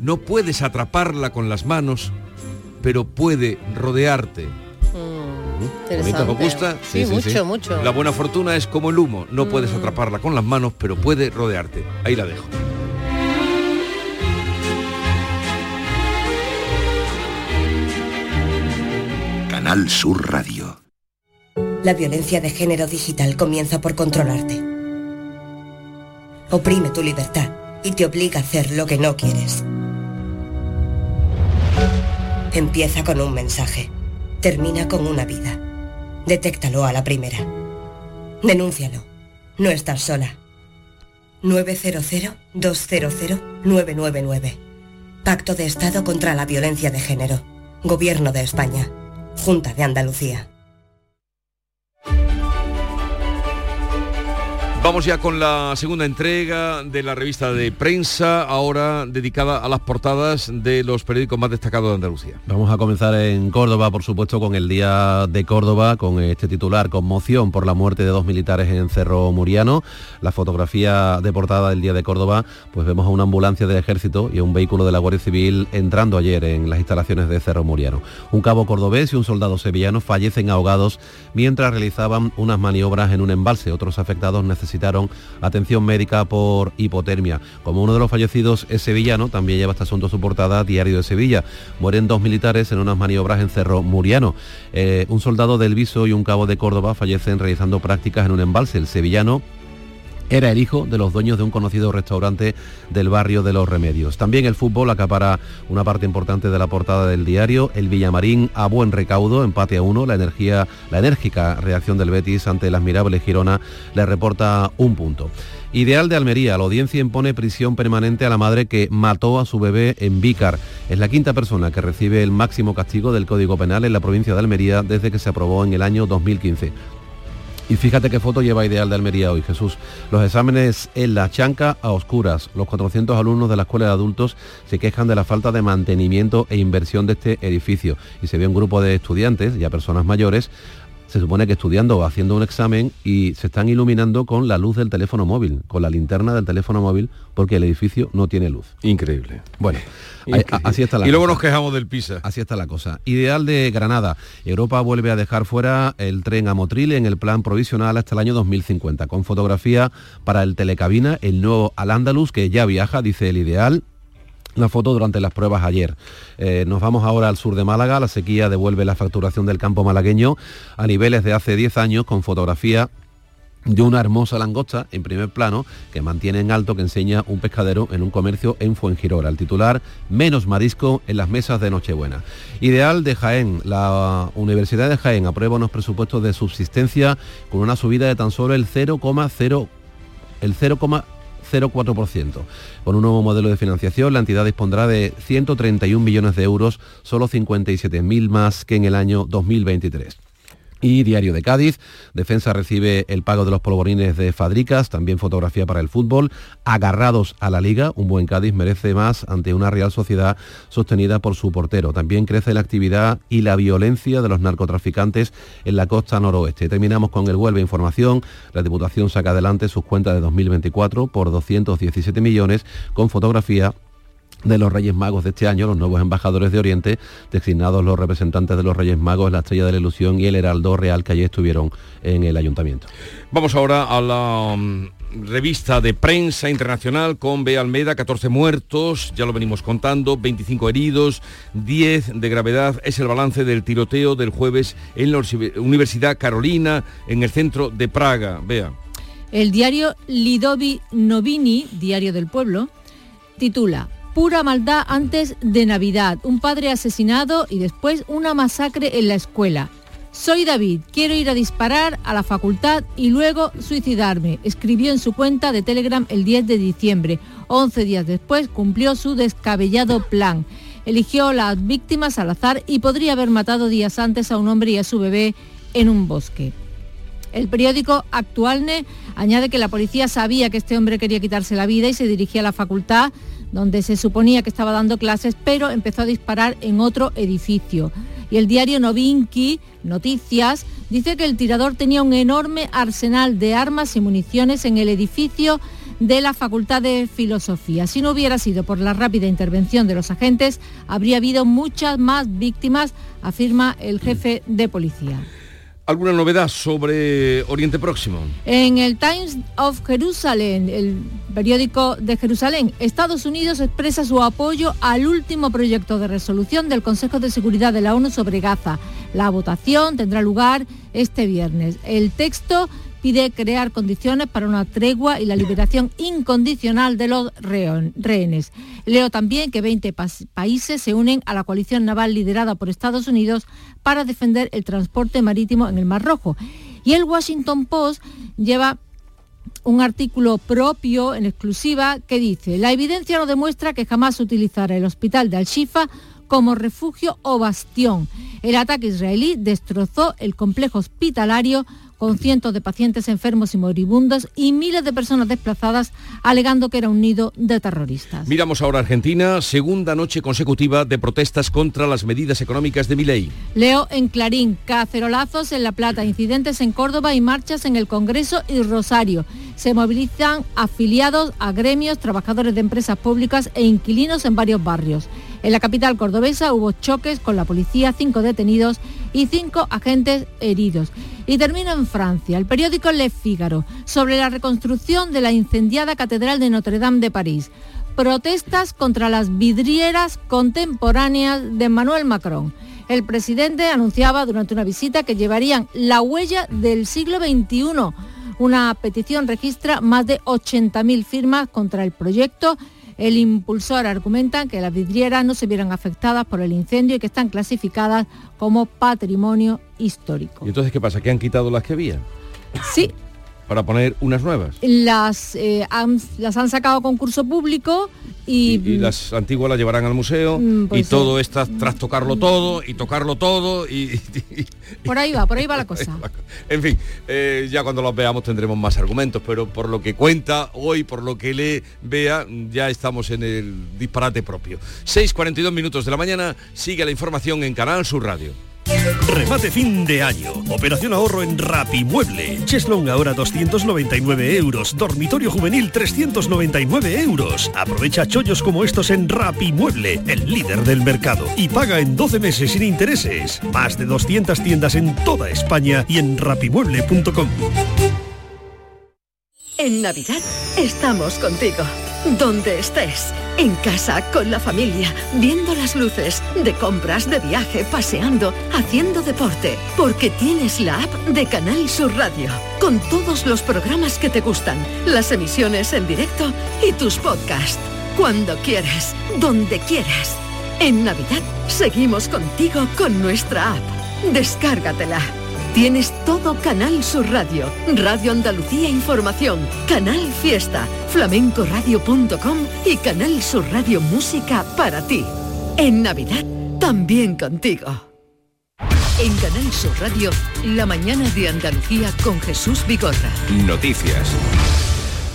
No puedes atraparla con las manos, pero puede rodearte. ¿Bonito, ¿Os gusta? Sí, mucho, mucho. La buena fortuna es como el humo. No puedes atraparla con las manos, pero puede rodearte. Ahí la dejo. Canal Sur Radio. La violencia de género digital comienza por controlarte. Oprime tu libertad y te obliga a hacer lo que no quieres. Empieza con un mensaje. Termina con una vida. Detéctalo a la primera. Denúncialo. No estás sola. 900-200-999. Pacto de Estado contra la Violencia de Género. Gobierno de España. Junta de Andalucía. Vamos ya con la segunda entrega de la revista de prensa, ahora dedicada a las portadas de los periódicos más destacados de Andalucía. Vamos a comenzar en Córdoba, por supuesto, con el Día de Córdoba, con este titular, conmoción por la muerte de dos militares en Cerro Muriano. La fotografía de portada del Día de Córdoba, pues vemos a una ambulancia del ejército y a un vehículo de la Guardia Civil entrando ayer en las instalaciones de Cerro Muriano. Un cabo cordobés y un soldado sevillano fallecen ahogados mientras realizaban unas maniobras en un embalse. Otros afectados necesitaron atención médica por hipotermia. Como uno de los fallecidos es sevillano, también lleva este asunto su portada Diario de Sevilla. Mueren dos militares en unas maniobras en Cerro Muriano. Eh, un soldado del Viso y un cabo de Córdoba fallecen realizando prácticas en un embalse. El sevillano era el hijo de los dueños de un conocido restaurante del barrio de Los Remedios. También el fútbol acapara una parte importante de la portada del diario. El Villamarín a buen recaudo, empate a uno. La energía, la enérgica reacción del Betis ante el admirable Girona le reporta un punto. Ideal de Almería, la audiencia impone prisión permanente a la madre que mató a su bebé en Vícar. Es la quinta persona que recibe el máximo castigo del Código Penal en la provincia de Almería desde que se aprobó en el año 2015. Y fíjate qué foto lleva Ideal de Almería hoy, Jesús. Los exámenes en la chanca a oscuras. Los 400 alumnos de la Escuela de Adultos se quejan de la falta de mantenimiento e inversión de este edificio. Y se ve un grupo de estudiantes, ya personas mayores, se supone que estudiando o haciendo un examen y se están iluminando con la luz del teléfono móvil, con la linterna del teléfono móvil, porque el edificio no tiene luz. Increíble. Bueno, así está la Y luego cosa. nos quejamos del PISA. Así está la cosa. Ideal de Granada. Europa vuelve a dejar fuera el tren a Motril en el plan provisional hasta el año 2050, con fotografía para el telecabina, el nuevo Al-Ándalus, que ya viaja, dice el Ideal. La foto durante las pruebas ayer. Eh, nos vamos ahora al sur de Málaga. La sequía devuelve la facturación del campo malagueño a niveles de hace 10 años con fotografía de una hermosa langosta en primer plano que mantiene en alto que enseña un pescadero en un comercio en Fuengirola. El titular, menos marisco en las mesas de Nochebuena. Ideal de Jaén. La Universidad de Jaén aprueba unos presupuestos de subsistencia con una subida de tan solo el 0,0 el 0,04%. Con un nuevo modelo de financiación, la entidad dispondrá de 131 millones de euros, solo 57.000 más que en el año 2023. Y Diario de Cádiz, Defensa recibe el pago de los polvorines de Fadricas, también fotografía para el fútbol, agarrados a la liga, un buen Cádiz merece más ante una Real Sociedad sostenida por su portero. También crece la actividad y la violencia de los narcotraficantes en la costa noroeste. Terminamos con el Huelva Información, la Diputación saca adelante sus cuentas de 2024 por 217 millones con fotografía de los Reyes Magos de este año, los nuevos embajadores de Oriente, designados los representantes de los Reyes Magos, la Estrella de la Ilusión y el Heraldo Real que ayer estuvieron en el ayuntamiento. Vamos ahora a la mm, revista de prensa internacional con B. Almeida, 14 muertos, ya lo venimos contando, 25 heridos, 10 de gravedad. Es el balance del tiroteo del jueves en la Universidad Carolina, en el centro de Praga. Vea. El diario Lidovi Novini, Diario del Pueblo, titula Pura maldad antes de Navidad, un padre asesinado y después una masacre en la escuela. Soy David, quiero ir a disparar a la facultad y luego suicidarme, escribió en su cuenta de Telegram el 10 de diciembre. 11 días después cumplió su descabellado plan. Eligió las víctimas al azar y podría haber matado días antes a un hombre y a su bebé en un bosque. El periódico Actualne añade que la policía sabía que este hombre quería quitarse la vida y se dirigía a la facultad donde se suponía que estaba dando clases, pero empezó a disparar en otro edificio. Y el diario Novinki, Noticias, dice que el tirador tenía un enorme arsenal de armas y municiones en el edificio de la Facultad de Filosofía. Si no hubiera sido por la rápida intervención de los agentes, habría habido muchas más víctimas, afirma el jefe de policía. ¿Alguna novedad sobre Oriente Próximo? En el Times of Jerusalem, el periódico de Jerusalén, Estados Unidos expresa su apoyo al último proyecto de resolución del Consejo de Seguridad de la ONU sobre Gaza. La votación tendrá lugar este viernes. El texto pide crear condiciones para una tregua y la liberación incondicional de los rehenes. Leo también que 20 países se unen a la coalición naval liderada por Estados Unidos para defender el transporte marítimo en el Mar Rojo. Y el Washington Post lleva un artículo propio en exclusiva que dice, la evidencia no demuestra que jamás utilizara el hospital de Al-Shifa como refugio o bastión. El ataque israelí destrozó el complejo hospitalario con cientos de pacientes enfermos y moribundos y miles de personas desplazadas, alegando que era un nido de terroristas. Miramos ahora Argentina, segunda noche consecutiva de protestas contra las medidas económicas de Milei. Leo en Clarín, cacerolazos en La Plata, incidentes en Córdoba y marchas en el Congreso y Rosario. Se movilizan afiliados a gremios, trabajadores de empresas públicas e inquilinos en varios barrios. En la capital cordobesa hubo choques con la policía, cinco detenidos y cinco agentes heridos. Y termino en Francia. El periódico Le Figaro sobre la reconstrucción de la incendiada Catedral de Notre Dame de París. Protestas contra las vidrieras contemporáneas de Emmanuel Macron. El presidente anunciaba durante una visita que llevarían la huella del siglo XXI. Una petición registra más de 80.000 firmas contra el proyecto el impulsor argumenta que las vidrieras no se vieron afectadas por el incendio y que están clasificadas como patrimonio histórico. ¿Y entonces qué pasa? ¿Que han quitado las que había? Sí, para poner unas nuevas. Las, eh, han, las han sacado a concurso público y, y, las antiguas las llevarán al museo Mm, y pues todo sí. está tras tocarlo todo y tocarlo todo y, y- por ahí va, por ahí va la cosa. en fin, eh, ya cuando los veamos tendremos más argumentos, pero por lo que cuenta hoy, por lo que le vea, ya estamos en el disparate propio. 6.42 minutos de la mañana, sigue la información en Canal Sur Radio. Remate fin de año. Operación ahorro en Rapimueble. Cheslong ahora 299 euros. Dormitorio juvenil 399 euros. Aprovecha chollos como estos en Rapimueble, el líder del mercado. Y paga en 12 meses sin intereses. Más de 200 tiendas en toda España y en rapimueble.com. En Navidad estamos contigo. Donde estés, en casa, con la familia, viendo las luces, de compras, de viaje, paseando, haciendo deporte, porque tienes la app de Canal Sur Radio, con todos los programas que te gustan, las emisiones en directo y tus podcasts. Cuando quieras, donde quieras. En Navidad seguimos contigo con nuestra app. Descárgatela. Tienes todo Canal Sur Radio, Radio Andalucía Información, Canal Fiesta, flamencoradio.com y Canal Sur Radio Música para ti. En Navidad, también contigo. En Canal Sur Radio, la mañana de Andalucía con Jesús Vigorra. Noticias.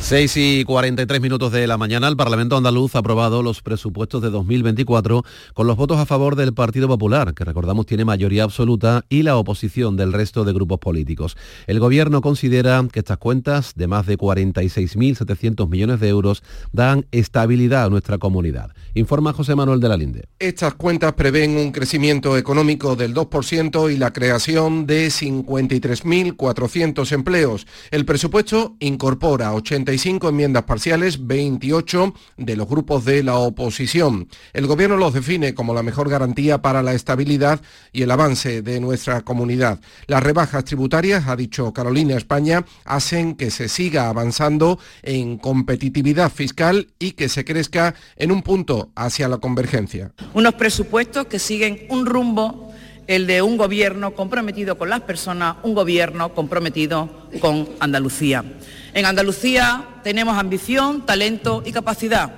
6 y 43 minutos de la mañana, el Parlamento andaluz ha aprobado los presupuestos de 2024 con los votos a favor del Partido Popular, que recordamos tiene mayoría absoluta, y la oposición del resto de grupos políticos. El Gobierno considera que estas cuentas, de más de 46.700 millones de euros, dan estabilidad a nuestra comunidad. Informa José Manuel de la Linde. Estas cuentas prevén un crecimiento económico del 2% y la creación de 53.400 empleos. El presupuesto incorpora 85 enmiendas parciales, 28 de los grupos de la oposición. El Gobierno los define como la mejor garantía para la estabilidad y el avance de nuestra comunidad. Las rebajas tributarias, ha dicho Carolina España, hacen que se siga avanzando en competitividad fiscal y que se crezca en un punto hacia la convergencia. Unos presupuestos que siguen un rumbo, el de un gobierno comprometido con las personas, un gobierno comprometido con Andalucía. En Andalucía tenemos ambición, talento y capacidad.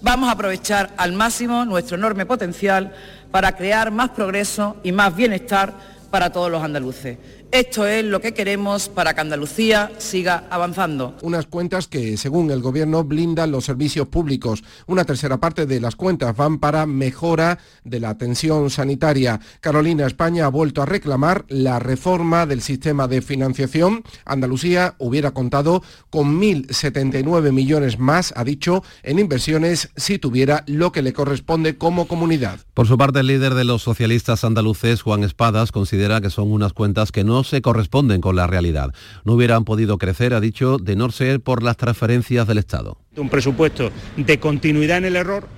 Vamos a aprovechar al máximo nuestro enorme potencial para crear más progreso y más bienestar para todos los andaluces. Esto es lo que queremos para que Andalucía siga avanzando. Unas cuentas que, según el Gobierno, blindan los servicios públicos. Una tercera parte de las cuentas van para mejora de la atención sanitaria. Carolina España ha vuelto a reclamar la reforma del sistema de financiación. Andalucía hubiera contado con 1.079 millones más, ha dicho, en inversiones si tuviera lo que le corresponde como comunidad. Por su parte, el líder de los socialistas andaluces, Juan Espadas, considera que son unas cuentas que no se corresponden con la realidad. No hubieran podido crecer, ha dicho, de no ser por las transferencias del Estado. Un presupuesto de continuidad en el error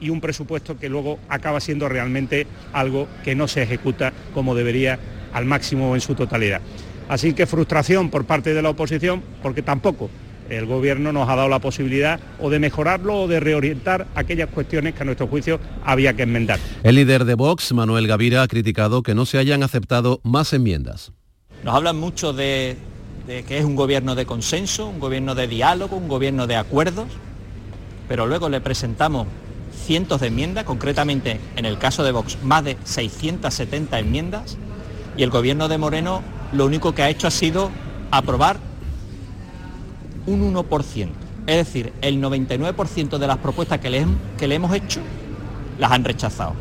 y un presupuesto que luego acaba siendo realmente algo que no se ejecuta como debería al máximo en su totalidad. Así que frustración por parte de la oposición porque tampoco el Gobierno nos ha dado la posibilidad o de mejorarlo o de reorientar aquellas cuestiones que a nuestro juicio había que enmendar. El líder de Vox, Manuel Gavira, ha criticado que no se hayan aceptado más enmiendas. Nos hablan mucho de, que es un gobierno de consenso, un gobierno de diálogo, un gobierno de acuerdos, pero luego le presentamos cientos de enmiendas, concretamente en el caso de Vox más de 670 enmiendas, y el gobierno de Moreno lo único que ha hecho ha sido aprobar un 1%. Es decir, el 99% de las propuestas que le, que le hemos hecho las han rechazado.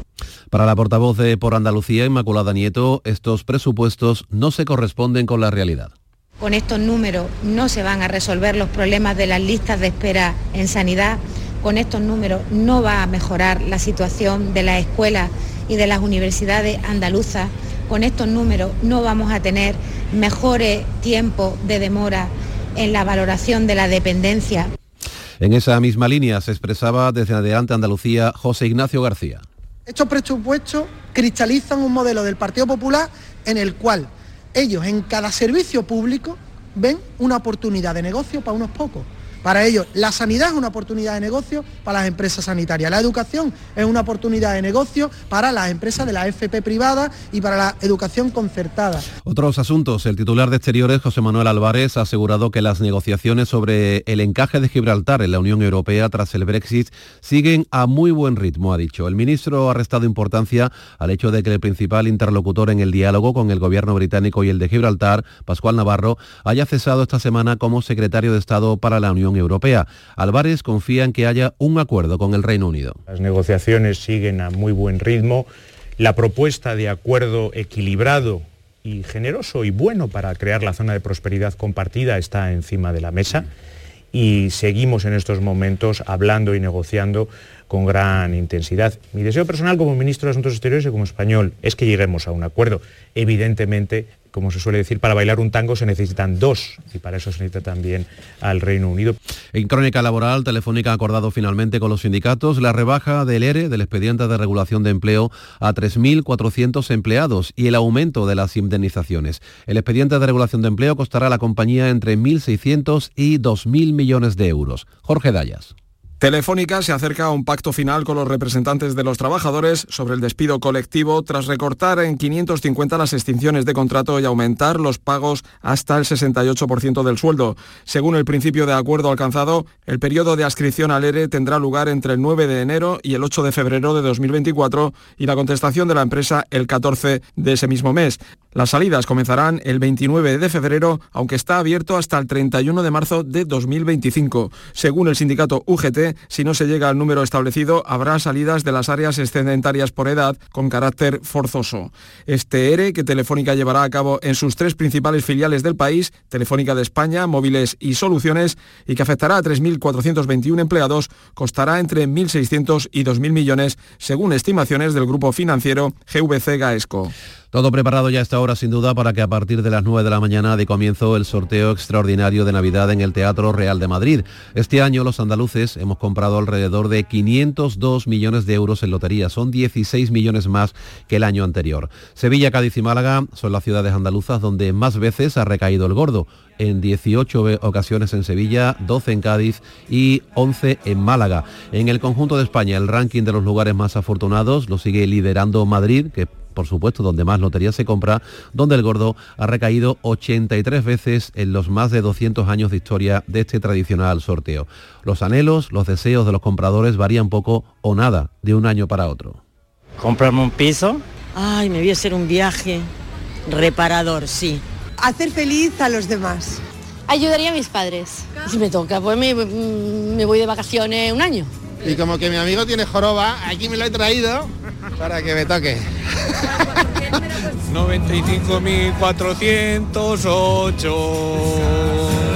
Para la portavoz de Por Andalucía, Inmaculada Nieto, estos presupuestos no se corresponden con la realidad. Con estos números no se van a resolver los problemas de las listas de espera en sanidad. Con estos números no va a mejorar la situación de las escuelas y de las universidades andaluzas. Con estos números no vamos a tener mejores tiempos de demora en la valoración de la dependencia. En esa misma línea se expresaba desde adelante Andalucía José Ignacio García. Estos presupuestos cristalizan un modelo del Partido Popular en el cual ellos en cada servicio público ven una oportunidad de negocio para unos pocos. Para ellos, la sanidad es una oportunidad de negocio para las empresas sanitarias, la educación es una oportunidad de negocio para las empresas de la FP privada y para la educación concertada. Otros asuntos. El titular de Exteriores, José Manuel Álvarez, ha asegurado que las negociaciones sobre el encaje de Gibraltar en la Unión Europea tras el Brexit siguen a muy buen ritmo, ha dicho. El ministro ha restado importancia al hecho de que el principal interlocutor en el diálogo con el gobierno británico y el de Gibraltar, Pascual Navarro, haya cesado esta semana como secretario de Estado para la Unión Europea. Álvarez confía en que haya un acuerdo con el Reino Unido. Las negociaciones siguen a muy buen ritmo. La propuesta de acuerdo equilibrado y generoso y bueno para crear la zona de prosperidad compartida está encima de la mesa y seguimos en estos momentos hablando y negociando con gran intensidad. Mi deseo personal como ministro de Asuntos Exteriores y como español es que lleguemos a un acuerdo. Evidentemente como se suele decir, para bailar un tango se necesitan dos y para eso se necesita también al Reino Unido. En crónica laboral, Telefónica ha acordado finalmente con los sindicatos la rebaja del ERE, del expediente de regulación de empleo, a 3.400 empleados y el aumento de las indemnizaciones. El expediente de regulación de empleo costará a la compañía entre 1.600 y 2.000 millones de euros. Jorge Dayas. Telefónica se acerca a un pacto final con los representantes de los trabajadores sobre el despido colectivo tras recortar en 550 las extinciones de contrato y aumentar los pagos hasta el 68% del sueldo. Según el principio de acuerdo alcanzado, el periodo de adscripción al ERE tendrá lugar entre el 9 de enero y el 8 de febrero de 2024 y la contestación de la empresa el 14 de ese mismo mes. Las salidas comenzarán el 29 de febrero, aunque está abierto hasta el 31 de marzo de 2025. Según el sindicato UGT, si no se llega al número establecido, habrá salidas de las áreas excedentarias por edad con carácter forzoso. Este ERE, que Telefónica llevará a cabo en sus tres principales filiales del país, Telefónica de España, Móviles y Soluciones, y que afectará a 3.421 empleados, costará entre 1.600 y 2.000 millones, según estimaciones del grupo financiero GVC Gaesco. Todo preparado ya a esta hora sin duda para que a partir de las 9 de la mañana de comienzo el sorteo extraordinario de Navidad en el Teatro Real de Madrid. Este año los andaluces hemos comprado alrededor de 502 millones de euros en lotería. Son 16 millones más que el año anterior. Sevilla, Cádiz y Málaga son las ciudades andaluzas donde más veces ha recaído el gordo. En 18 ocasiones en Sevilla, 12 en Cádiz y 11 en Málaga. En el conjunto de España, el ranking de los lugares más afortunados lo sigue liderando Madrid, que por supuesto, donde más lotería se compra, donde el gordo ha recaído 83 veces en los más de 200 años de historia de este tradicional sorteo. Los anhelos, los deseos de los compradores varían poco o nada de un año para otro. Comprarme un piso. Ay, me voy a hacer un viaje Reparador, sí. Hacer feliz a los demás. Ayudaría a mis padres. Si me toca, pues me, me voy de vacaciones un año. Y como que mi amigo tiene joroba, aquí me lo he traído para que me toque. 95.408.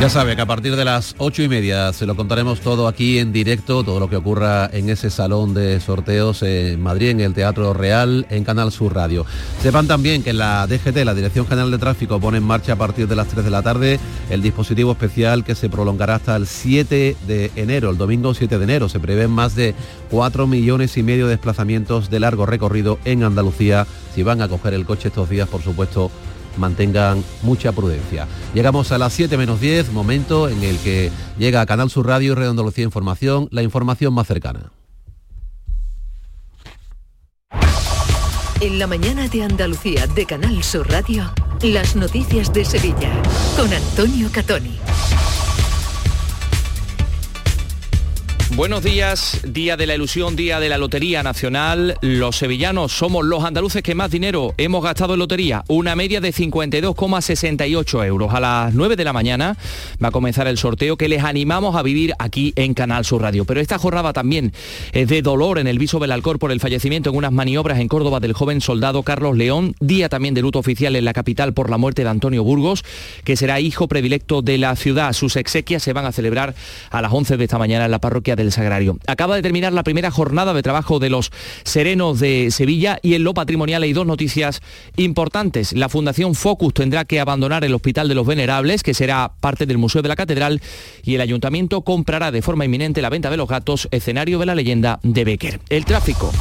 Ya sabe que a partir de las ocho y media se lo contaremos todo aquí en directo, todo lo que ocurra en ese salón de sorteos en Madrid, en el Teatro Real, en Canal Sur Radio. Sepan también que la DGT, la Dirección General de Tráfico, pone en marcha a partir de las 3 de la tarde el dispositivo especial que se prolongará hasta el 7 de enero, el domingo 7 de enero. Se prevén más de 4 millones y medio de desplazamientos de largo recorrido en Andalucía. Si van a coger el coche estos días, por supuesto, mantengan mucha prudencia. Llegamos a las 7 menos 10, momento en el que llega a Canal Sur Radio y Información, la información más cercana. En la mañana de Andalucía de Canal Sur Radio, las noticias de Sevilla con Antonio Catoni. Buenos días, día de la ilusión, día de la Lotería Nacional. Los sevillanos somos los andaluces que más dinero hemos gastado en lotería, una media de 52,68 euros. A las 9 de la mañana va a comenzar el sorteo que les animamos a vivir aquí en Canal Sur Radio. Pero esta jornada también es de dolor en el viso Belalcor por el fallecimiento en unas maniobras en Córdoba del joven soldado Carlos León, día también de luto oficial en la capital por la muerte de Antonio Burgos, que será hijo predilecto de la ciudad. Sus exequias se van a celebrar a las 11 de esta mañana en la parroquia del Sagrario. Acaba de terminar la primera jornada de trabajo de los serenos de Sevilla y en lo patrimonial hay dos noticias importantes. La Fundación Focus tendrá que abandonar el Hospital de los Venerables, que será parte del Museo de la Catedral, y el Ayuntamiento comprará de forma inminente la venta de los gatos, escenario de la leyenda de Becker. El tráfico.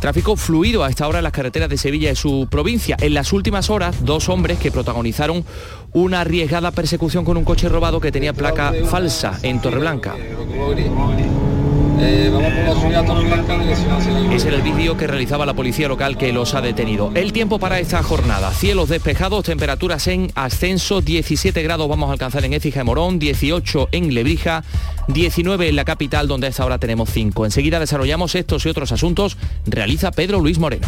Tráfico fluido a esta hora en las carreteras de Sevilla y su provincia. En las últimas horas, dos hombres que protagonizaron una arriesgada persecución con un coche robado que tenía placa falsa en Torreblanca. Ese era el vídeo que realizaba la policía local que los ha detenido. El tiempo para esta jornada. Cielos despejados, temperaturas en ascenso, 17 grados vamos a alcanzar en Écija y Morón, 18 en Lebrija, 19 en la capital donde a esta hora tenemos 5. Enseguida desarrollamos estos y otros asuntos. Realiza Pedro Luis Moreno.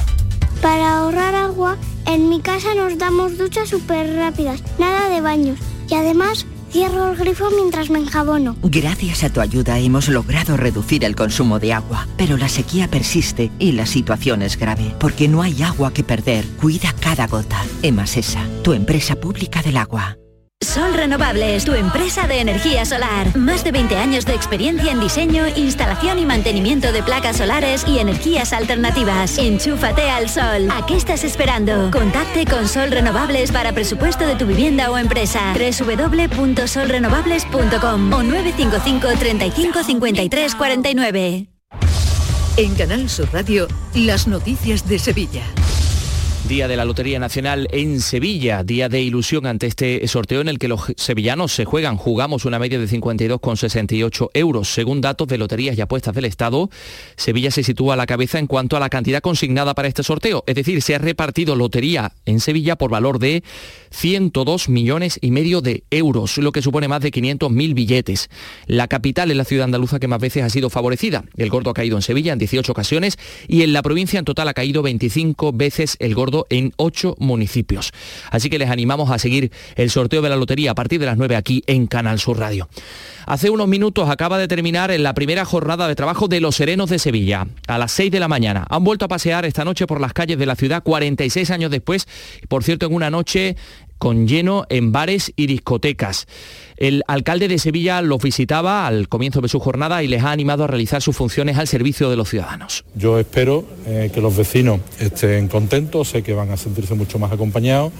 Para ahorrar agua, en mi casa nos damos duchas súper rápidas, nada de baños. Y además Cierro el grifo mientras me enjabono. Gracias a tu ayuda hemos logrado reducir el consumo de agua, pero la sequía persiste y la situación es grave, porque no hay agua que perder. Cuida cada gota. Emasesa, tu empresa pública del agua. Sol Renovables, tu empresa de energía solar. Más de 20 años de experiencia en diseño, instalación y mantenimiento de placas solares y energías alternativas. Enchúfate al sol. ¿A qué estás esperando? Contacte con Sol Renovables para presupuesto de tu vivienda o empresa. www.solrenovables.com o 955 35 53 49. En Canal Sur Radio, las noticias de Sevilla. Día de la Lotería Nacional en Sevilla, día de ilusión ante este sorteo en el que los sevillanos se juegan. Jugamos una media de 52,68 euros. Según datos de Loterías y Apuestas del Estado, Sevilla se sitúa a la cabeza en cuanto a la cantidad consignada para este sorteo. Es decir, se ha repartido lotería en Sevilla por valor de 102 millones y medio de euros, lo que supone más de 500.000 billetes. La capital es la ciudad andaluza que más veces ha sido favorecida. El gordo ha caído en Sevilla en 18 ocasiones y en la provincia en total ha caído 25 veces el gordo en ocho municipios. Así que les animamos a seguir el sorteo de la lotería a partir de las 9 aquí en Canal Sur Radio. Hace unos minutos acaba de terminar en la primera jornada de trabajo de los Serenos de Sevilla, a las 6 de la mañana. Han vuelto a pasear esta noche por las calles de la ciudad 46 años después, por cierto en una noche con lleno en bares y discotecas. El alcalde de Sevilla los visitaba al comienzo de su jornada y les ha animado a realizar sus funciones al servicio de los ciudadanos. Yo espero eh, que los vecinos estén contentos, sé que van a sentirse mucho más acompañados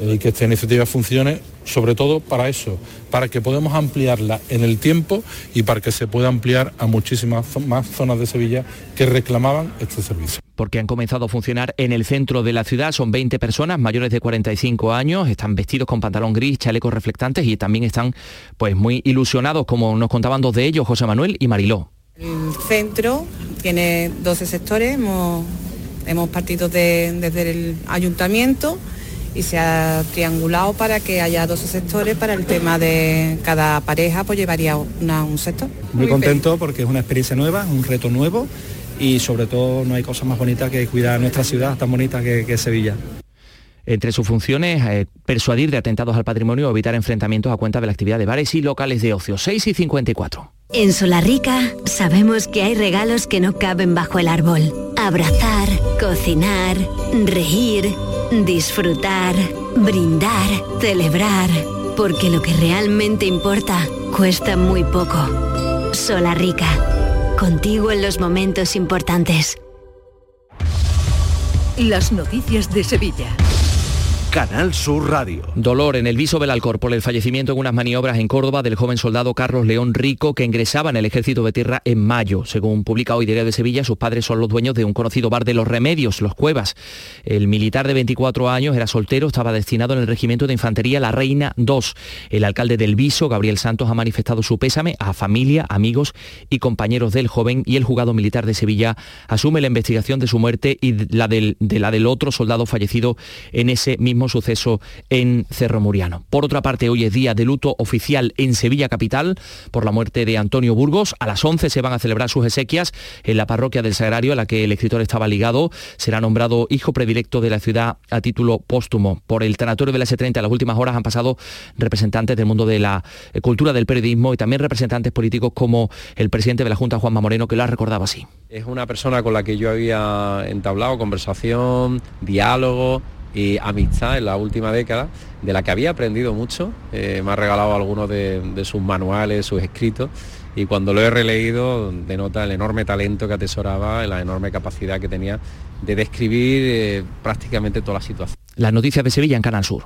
y que esta iniciativa funcione sobre todo para eso, para que podamos ampliarla en el tiempo y para que se pueda ampliar a muchísimas más zonas de Sevilla que reclamaban este servicio porque han comenzado a funcionar en el centro de la ciudad. Son 20 personas mayores de 45 años, están vestidos con pantalón gris, chalecos reflectantes y también están pues muy ilusionados, como nos contaban dos de ellos, José Manuel y Mariló. El centro tiene 12 sectores, hemos, partido desde el ayuntamiento y se ha triangulado para que haya 12 sectores para el tema de cada pareja, pues llevaría un sector. Muy, contento porque es una experiencia nueva, un reto nuevo y sobre todo no hay cosa más bonita que cuidar nuestra ciudad tan bonita que, que Sevilla. Entre sus funciones, eh, persuadir de atentados al patrimonio o evitar enfrentamientos a cuenta de la actividad de bares y locales de ocio. 6 y 54. En Solarrica sabemos que hay regalos que no caben bajo el árbol. Abrazar, cocinar, reír, disfrutar, brindar, celebrar. Porque lo que realmente importa cuesta muy poco. Solarrica. Contigo en los momentos importantes. Las noticias de Sevilla. Canal Sur Radio. Dolor en el viso del Alcor por el fallecimiento en unas maniobras en Córdoba del joven soldado Carlos León Rico que ingresaba en el ejército de tierra en mayo. Según publica hoy Diario de Sevilla, sus padres son los dueños de un conocido bar de los remedios, Los Cuevas. El militar de 24 años era soltero, estaba destinado en el regimiento de infantería La Reina 2. El alcalde del Viso, Gabriel Santos, ha manifestado su pésame a familia, amigos y compañeros del joven y el juzgado militar de Sevilla asume la investigación de su muerte y la del, de la del otro soldado fallecido en ese mismo suceso en Cerro Muriano. Por otra parte, hoy es día de luto oficial en Sevilla Capital por la muerte de Antonio Burgos. A las 11 se van a celebrar sus exequias en la parroquia del Sagrario a la que el escritor estaba ligado. Será nombrado hijo predilecto de la ciudad a título póstumo. Por el tanatorio de la S30 en las últimas horas han pasado representantes del mundo de la eh, cultura del periodismo y también representantes políticos como el presidente de la Junta, Juanma Moreno, que lo ha recordado así. Es una persona con la que yo había entablado conversación, diálogo, y amistad en la última década, de la que había aprendido mucho. Eh, me ha regalado algunos de, sus manuales, sus escritos, y cuando lo he releído denota el enorme talento que atesoraba, la enorme capacidad que tenía de describir eh, prácticamente toda la situación. Las noticias de Sevilla en Canal Sur.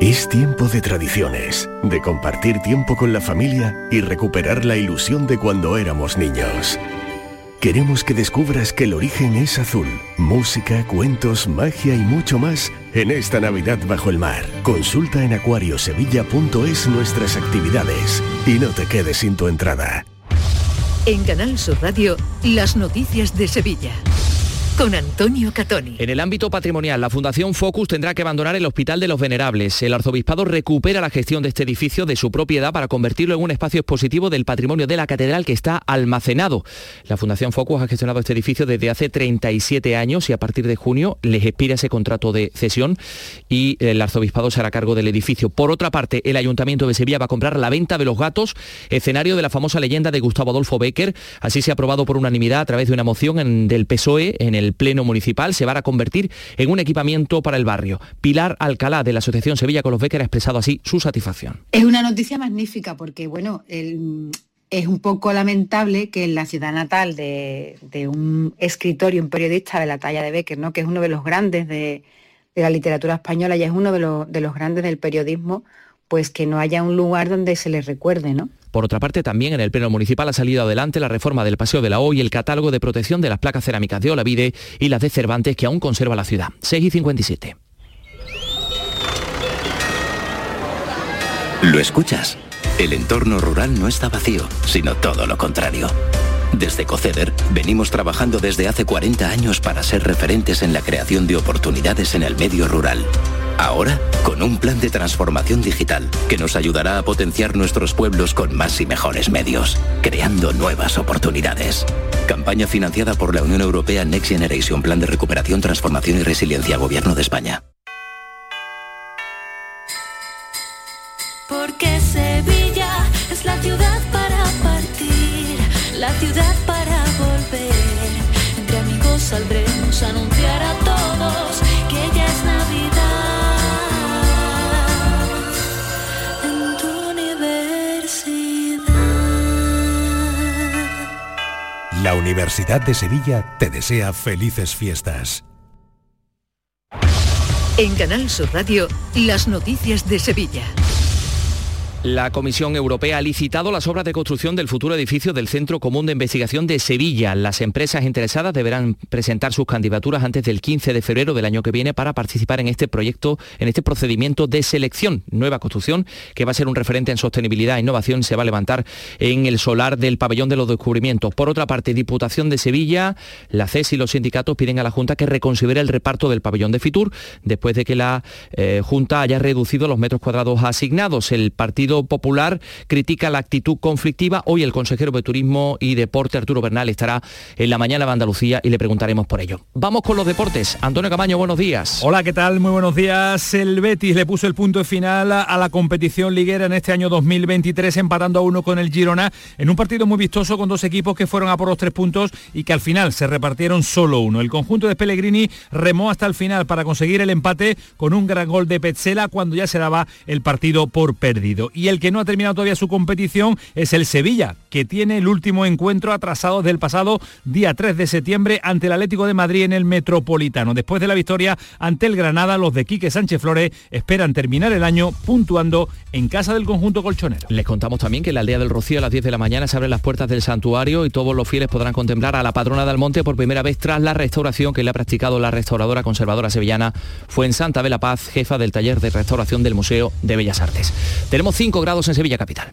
Es tiempo de tradiciones, de compartir tiempo con la familia y recuperar la ilusión de cuando éramos niños. Queremos que descubras que el origen es azul. Música, cuentos, magia y mucho más en esta Navidad bajo el mar. Consulta en acuariosevilla.es nuestras actividades y no te quedes sin tu entrada. En Canal Sur Radio, las noticias de Sevilla con Antonio Catoni. En el ámbito patrimonial, la Fundación Focus tendrá que abandonar el Hospital de los Venerables. El arzobispado recupera la gestión de este edificio de su propiedad para convertirlo en un espacio expositivo del patrimonio de la catedral que está almacenado. La Fundación Focus ha gestionado este edificio desde hace 37 años y a partir de junio les expira ese contrato de cesión y el arzobispado se hará cargo del edificio. Por otra parte, el Ayuntamiento de Sevilla va a comprar la venta de los gatos, escenario de la famosa leyenda de Gustavo Adolfo Becker. Así se ha aprobado por unanimidad a través de una moción del PSOE en el el Pleno Municipal se va a convertir en un equipamiento para el barrio. Pilar Alcalá de la Asociación Sevilla con los Becker ha expresado así su satisfacción. Es una noticia magnífica porque, bueno, es un poco lamentable que en la ciudad natal de, un escritor y un periodista de la talla de Becker, ¿no? que es uno de los grandes de, la literatura española y es uno de los grandes del periodismo, pues que no haya un lugar donde se le recuerde, ¿no? Por otra parte, también en el Pleno Municipal ha salido adelante la reforma del Paseo de la O y el catálogo de protección de las placas cerámicas de Olavide y las de Cervantes que aún conserva la ciudad. 6 y 57. ¿Lo escuchas? El entorno rural no está vacío, sino todo lo contrario. Desde Coceder venimos trabajando desde hace 40 años para ser referentes en la creación de oportunidades en el medio rural. Ahora, con un plan de transformación digital que nos ayudará a potenciar nuestros pueblos con más y mejores medios, creando nuevas oportunidades. Campaña financiada por la Unión Europea Next Generation Plan de Recuperación, Transformación y Resiliencia Gobierno de España. Porque Sevilla es la ciudad para partir, la ciudad para volver. Entre amigos saldremos a anunciar La Universidad de Sevilla te desea felices fiestas. En Canal Sur Radio, las noticias de Sevilla. La Comisión Europea ha licitado las obras de construcción del futuro edificio del Centro Común de Investigación de Sevilla. Las empresas interesadas deberán presentar sus candidaturas antes del 15 de febrero del año que viene para participar en este proyecto, en este procedimiento de selección. Nueva construcción que va a ser un referente en sostenibilidad e innovación se va a levantar en el solar del Pabellón de los Descubrimientos. Por otra parte, Diputación de Sevilla, la CES y los sindicatos piden a la Junta que reconsidere el reparto del pabellón de Fitur después de que la eh, Junta haya reducido los metros cuadrados asignados. El partido Popular critica la actitud conflictiva. Hoy el consejero de Turismo y Deporte, Arturo Bernal, estará en la mañana de Andalucía y le preguntaremos por ello. Vamos con los deportes. Antonio Camaño, buenos días. Hola, ¿qué tal? Muy buenos días. El Betis le puso el punto final a la competición liguera en este año 2023, empatando a uno con el Girona, en un partido muy vistoso con dos equipos que fueron a por los tres puntos y que al final se repartieron solo uno. El conjunto de Pellegrini remó hasta el final para conseguir el empate con un gran gol de Petzela cuando ya se daba el partido por perdido. Y el que no ha terminado todavía su competición es el Sevilla, que tiene el último encuentro atrasado del pasado día 3 de septiembre ante el Atlético de Madrid en el Metropolitano. Después de la victoria ante el Granada, los de Quique Sánchez Flores esperan terminar el año puntuando en casa del conjunto colchonero. Les contamos también que en la aldea del Rocío a las 10 de la mañana se abren las puertas del santuario y todos los fieles podrán contemplar a la patrona del monte por primera vez tras la restauración que le ha practicado la restauradora conservadora sevillana fue en Santa Vela Paz, jefa del taller de restauración del Museo de Bellas Artes. Tenemos 5 grados en Sevilla Capital.